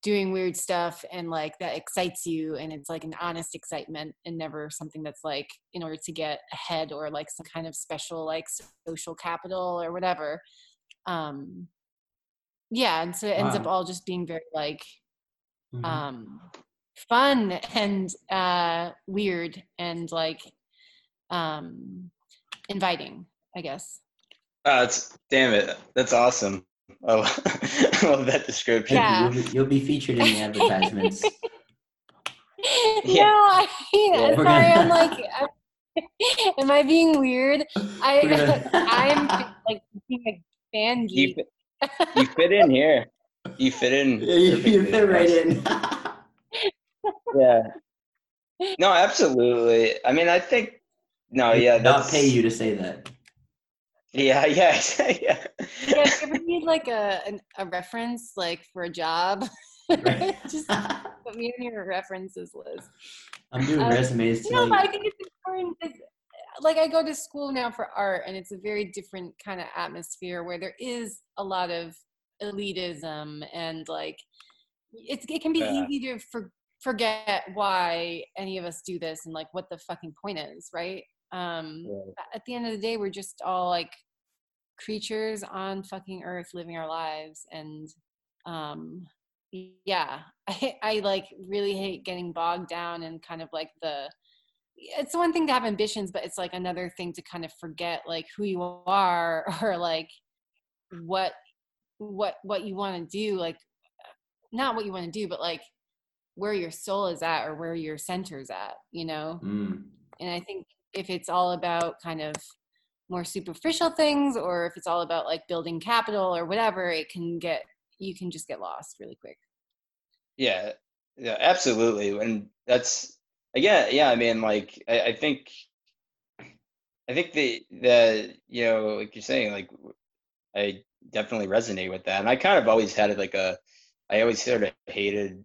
doing weird stuff and like that excites you and it's like an honest excitement and never something that's like in order to get ahead or like some kind of special like social capital or whatever um yeah and so it ends up all just being very like Mhm. um fun and uh weird and like um inviting i guess oh it's damn it that's awesome oh i love that description Yeah. You'll, be, you'll be featured in the advertisements. Yeah. no i Yeah. We're sorry i'm like I'm- am i being weird I, gonna, I'm like being a fan you, geek fit, you fit in here you fit in Yeah, you, you fit right in. yeah no absolutely i mean i think no They yeah did not pay you to say that. yeah yeah yeah yeah if you ever need like a an, a reference like for a job Right. just put me in your references list I'm doing Um, resumes No, tonight. but I think it's important. It's, like I go to school now for art, and it's a very different kind of atmosphere where there is a lot of elitism and like it's it can be Yeah. easy to for, forget why any of us do this and like what the fucking point is, right? Um, at the end of the day, we're just all like creatures on fucking earth living our lives, and um, yeah, I, I like really hate getting bogged down and kind of like the. It's one thing to have ambitions, but it's like another thing to kind of forget like who you are or like what what what you want to do like not what you want to do but like where your soul is at or where your center's at you know Mm. and i think if it's all about kind of more superficial things or if it's all about like building capital or whatever it can get you can just get lost really quick Yeah, yeah, absolutely. And that's again, yeah, I mean, like I, I think I think the the you know, like you're saying, like I definitely resonate with that. And I kind of always had it like a I always sort of hated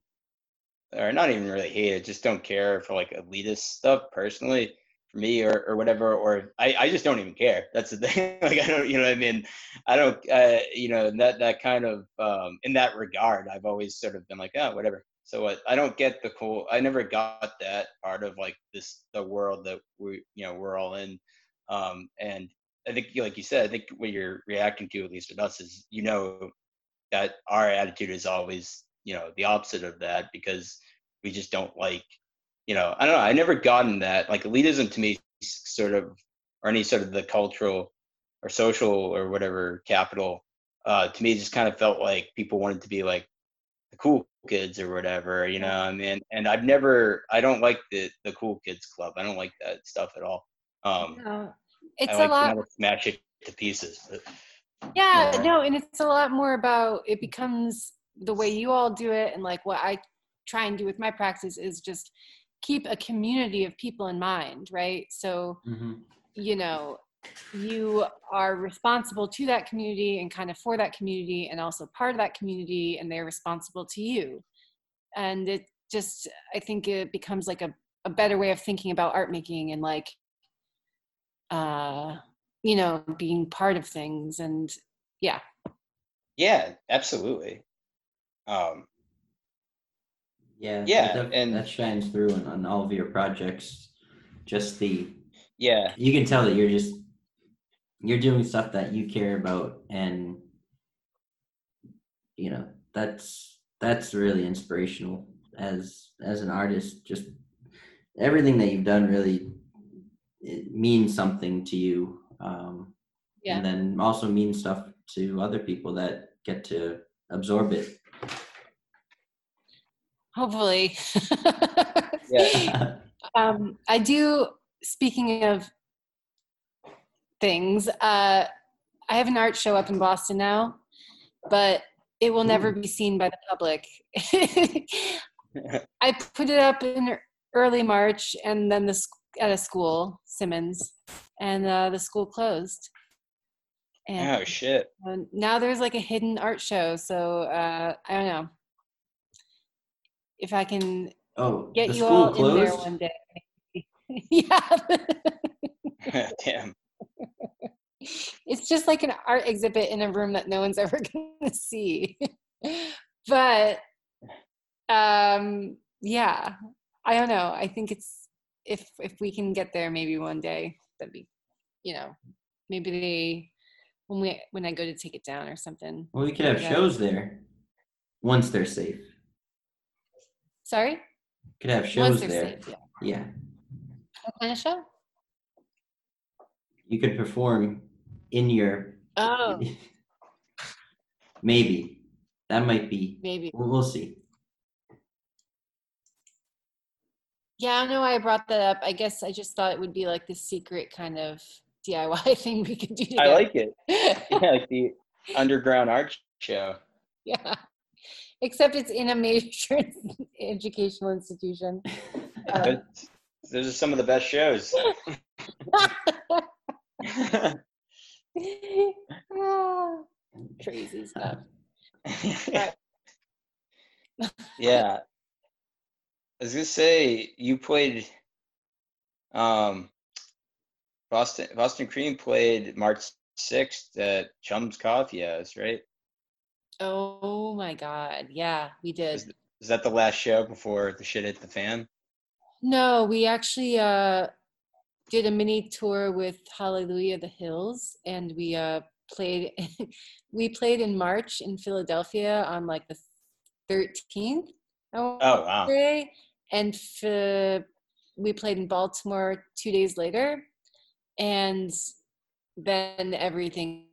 or not even really hated, just don't care for like elitist stuff personally for me or, or whatever or I, I just don't even care. That's the thing. Like i don't you know i mean? I don't uh, you know that that kind of um in that regard i've always sort of been like oh whatever. So what i don't get the cool i never got that part of like this the world that we you know we're all in. Um and i think like you said i think what you're reacting to at least with us is you know that our attitude is always you know the opposite of that because we just don't like you know i don't know i never gotten that like elitism to me sort of or any sort of the cultural or social or whatever capital uh to me just kind of felt like people wanted to be like the cool kids or whatever you know i mean? And i've never i don't like the the cool kids club i don't like that stuff at all. Um no, it's I a like lot to smash it to pieces but, yeah Yeah. no and it's a lot more about it becomes the way you all do it and like what i try and do with my practice is just keep a community of people in mind right? So hmm you know you are responsible to that community and kind of for that community and also part of that community and they're responsible to you. And it just i think it becomes like a, a better way of thinking about art making and like uh you know being part of things and yeah. Yeah absolutely. Um Yeah, Yeah, that, and- that shines through on, on all of your projects. Just the yeah you can tell that you're just you're doing stuff that you care about, and you know that's that's really inspirational as as an artist. Just everything that you've done really it means something to you, um, Yeah. and then also means stuff to other people that get to absorb it. Hopefully. Yeah. um i do speaking of things uh i have an art show up in boston now but it will never be seen by the public. I put it up in early march and then the sc- at a school simmons and uh, the school closed. And oh shit. now there's like a hidden art show so uh i don't know if i can oh, get you all closed. in there one day. yeah. damn it's just like an art exhibit in a room that no one's ever going to see. but um yeah, I don't know. I think it's if if we can get there maybe one day that'd be you know, maybe they when we when I go to take it down or something. Well, we could have Yeah. shows there once they're safe. Sorry? Could have Once shows they're there. safe, yeah. Yeah, What kind of show? you could perform in your. Oh, Maybe that might be. maybe. We'll, we'll see. Yeah, I don't know why I brought that up. I guess I just thought it would be like the secret kind of DIY thing we could do Together. i like it yeah like the underground art show yeah. Except it's in a major educational institution. Uh, Those- are some of the best shows Crazy stuff. Yeah. I was gonna say you played um Boston Boston Cream played March sixth at Chum's Coffee House, right? Oh my God. Yeah, we did. Was, was that the last show before the shit hit the fan? No, we actually uh, did a mini tour with Hallelujah the Hills, and we uh, played. we played in March in Philadelphia on like the thirteenth. Oh wow! Day, and f- we played in Baltimore two days later, and then everything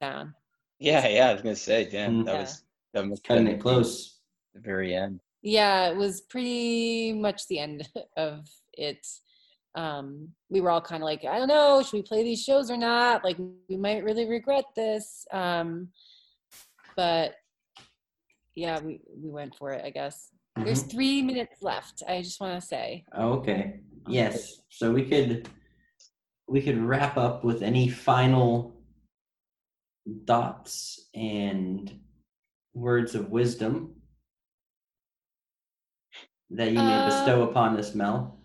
down. Yeah, yeah. I was gonna say, damn, Mm. that Yeah. was that was Cutting been it close. The very end. Yeah, it was pretty much the end of it. Um, we were all kind of like, I don't know, should we play these shows or not? Like, we might really regret this. Um, but yeah, we we went for it. I guess there's Mhm. three minutes left. I just want to say. Oh, okay. Yes. So we could we could wrap up with any final thoughts and words of wisdom that you may bestow Um, upon us, Mel.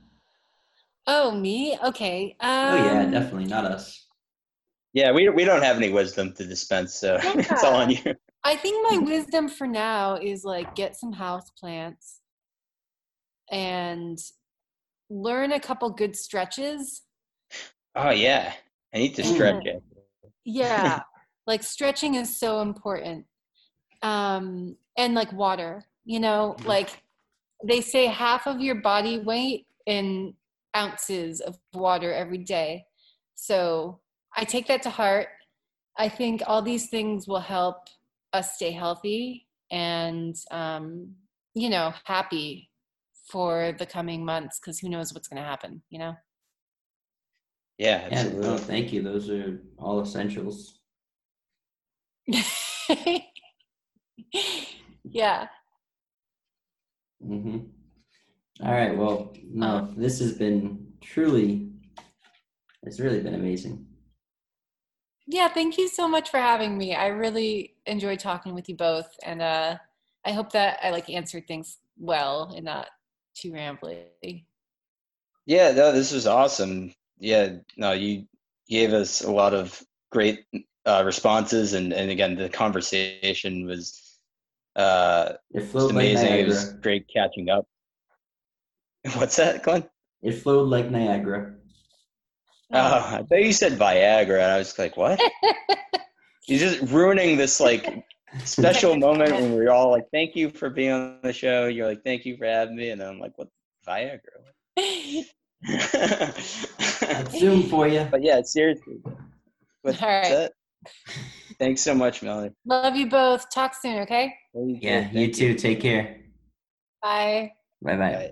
Oh, me? Okay. Um, oh yeah, definitely not us. Yeah, we we don't have any wisdom to dispense, so it's all on you. I think my wisdom for now is like get some house plants and learn a couple good stretches. Oh yeah, I need to stretch it. Yeah, like stretching is so important. Um, and like water, you know, like they say half of your body weight in ounces of water every day. So I take that to heart. I think all these things will help us stay healthy and, um, you know, happy for the coming months because who knows what's going to happen, you know? Yeah, Yeah, no, thank you. Those are all essentials. yeah. hmm All right. Well, no, Um, this has been truly. It's really been amazing. Yeah, thank you so much for having me. I really enjoyed talking with you both, and uh, I hope that I like answered things well and not too rambly. Yeah, no, this was awesome. Yeah, no, you gave us a lot of great uh, responses, and and again, the conversation was uh, It just flowed like amazing. It was great catching up. What's that, Glenn? It flowed like Niagara. Oh, I thought you said Viagra, and I was like, what? You're just ruining this like special moment when we're all like, "Thank you for being on the show." You're like, "Thank you for having me," and I'm like, "What Viagra?" That's Zoom for you. but yeah, seriously. What's All right. that? Thanks so much, Melanie. Love you both. Talk soon, okay? Well, you Yeah, too. you too. Take care. Bye. Bye bye. Bye.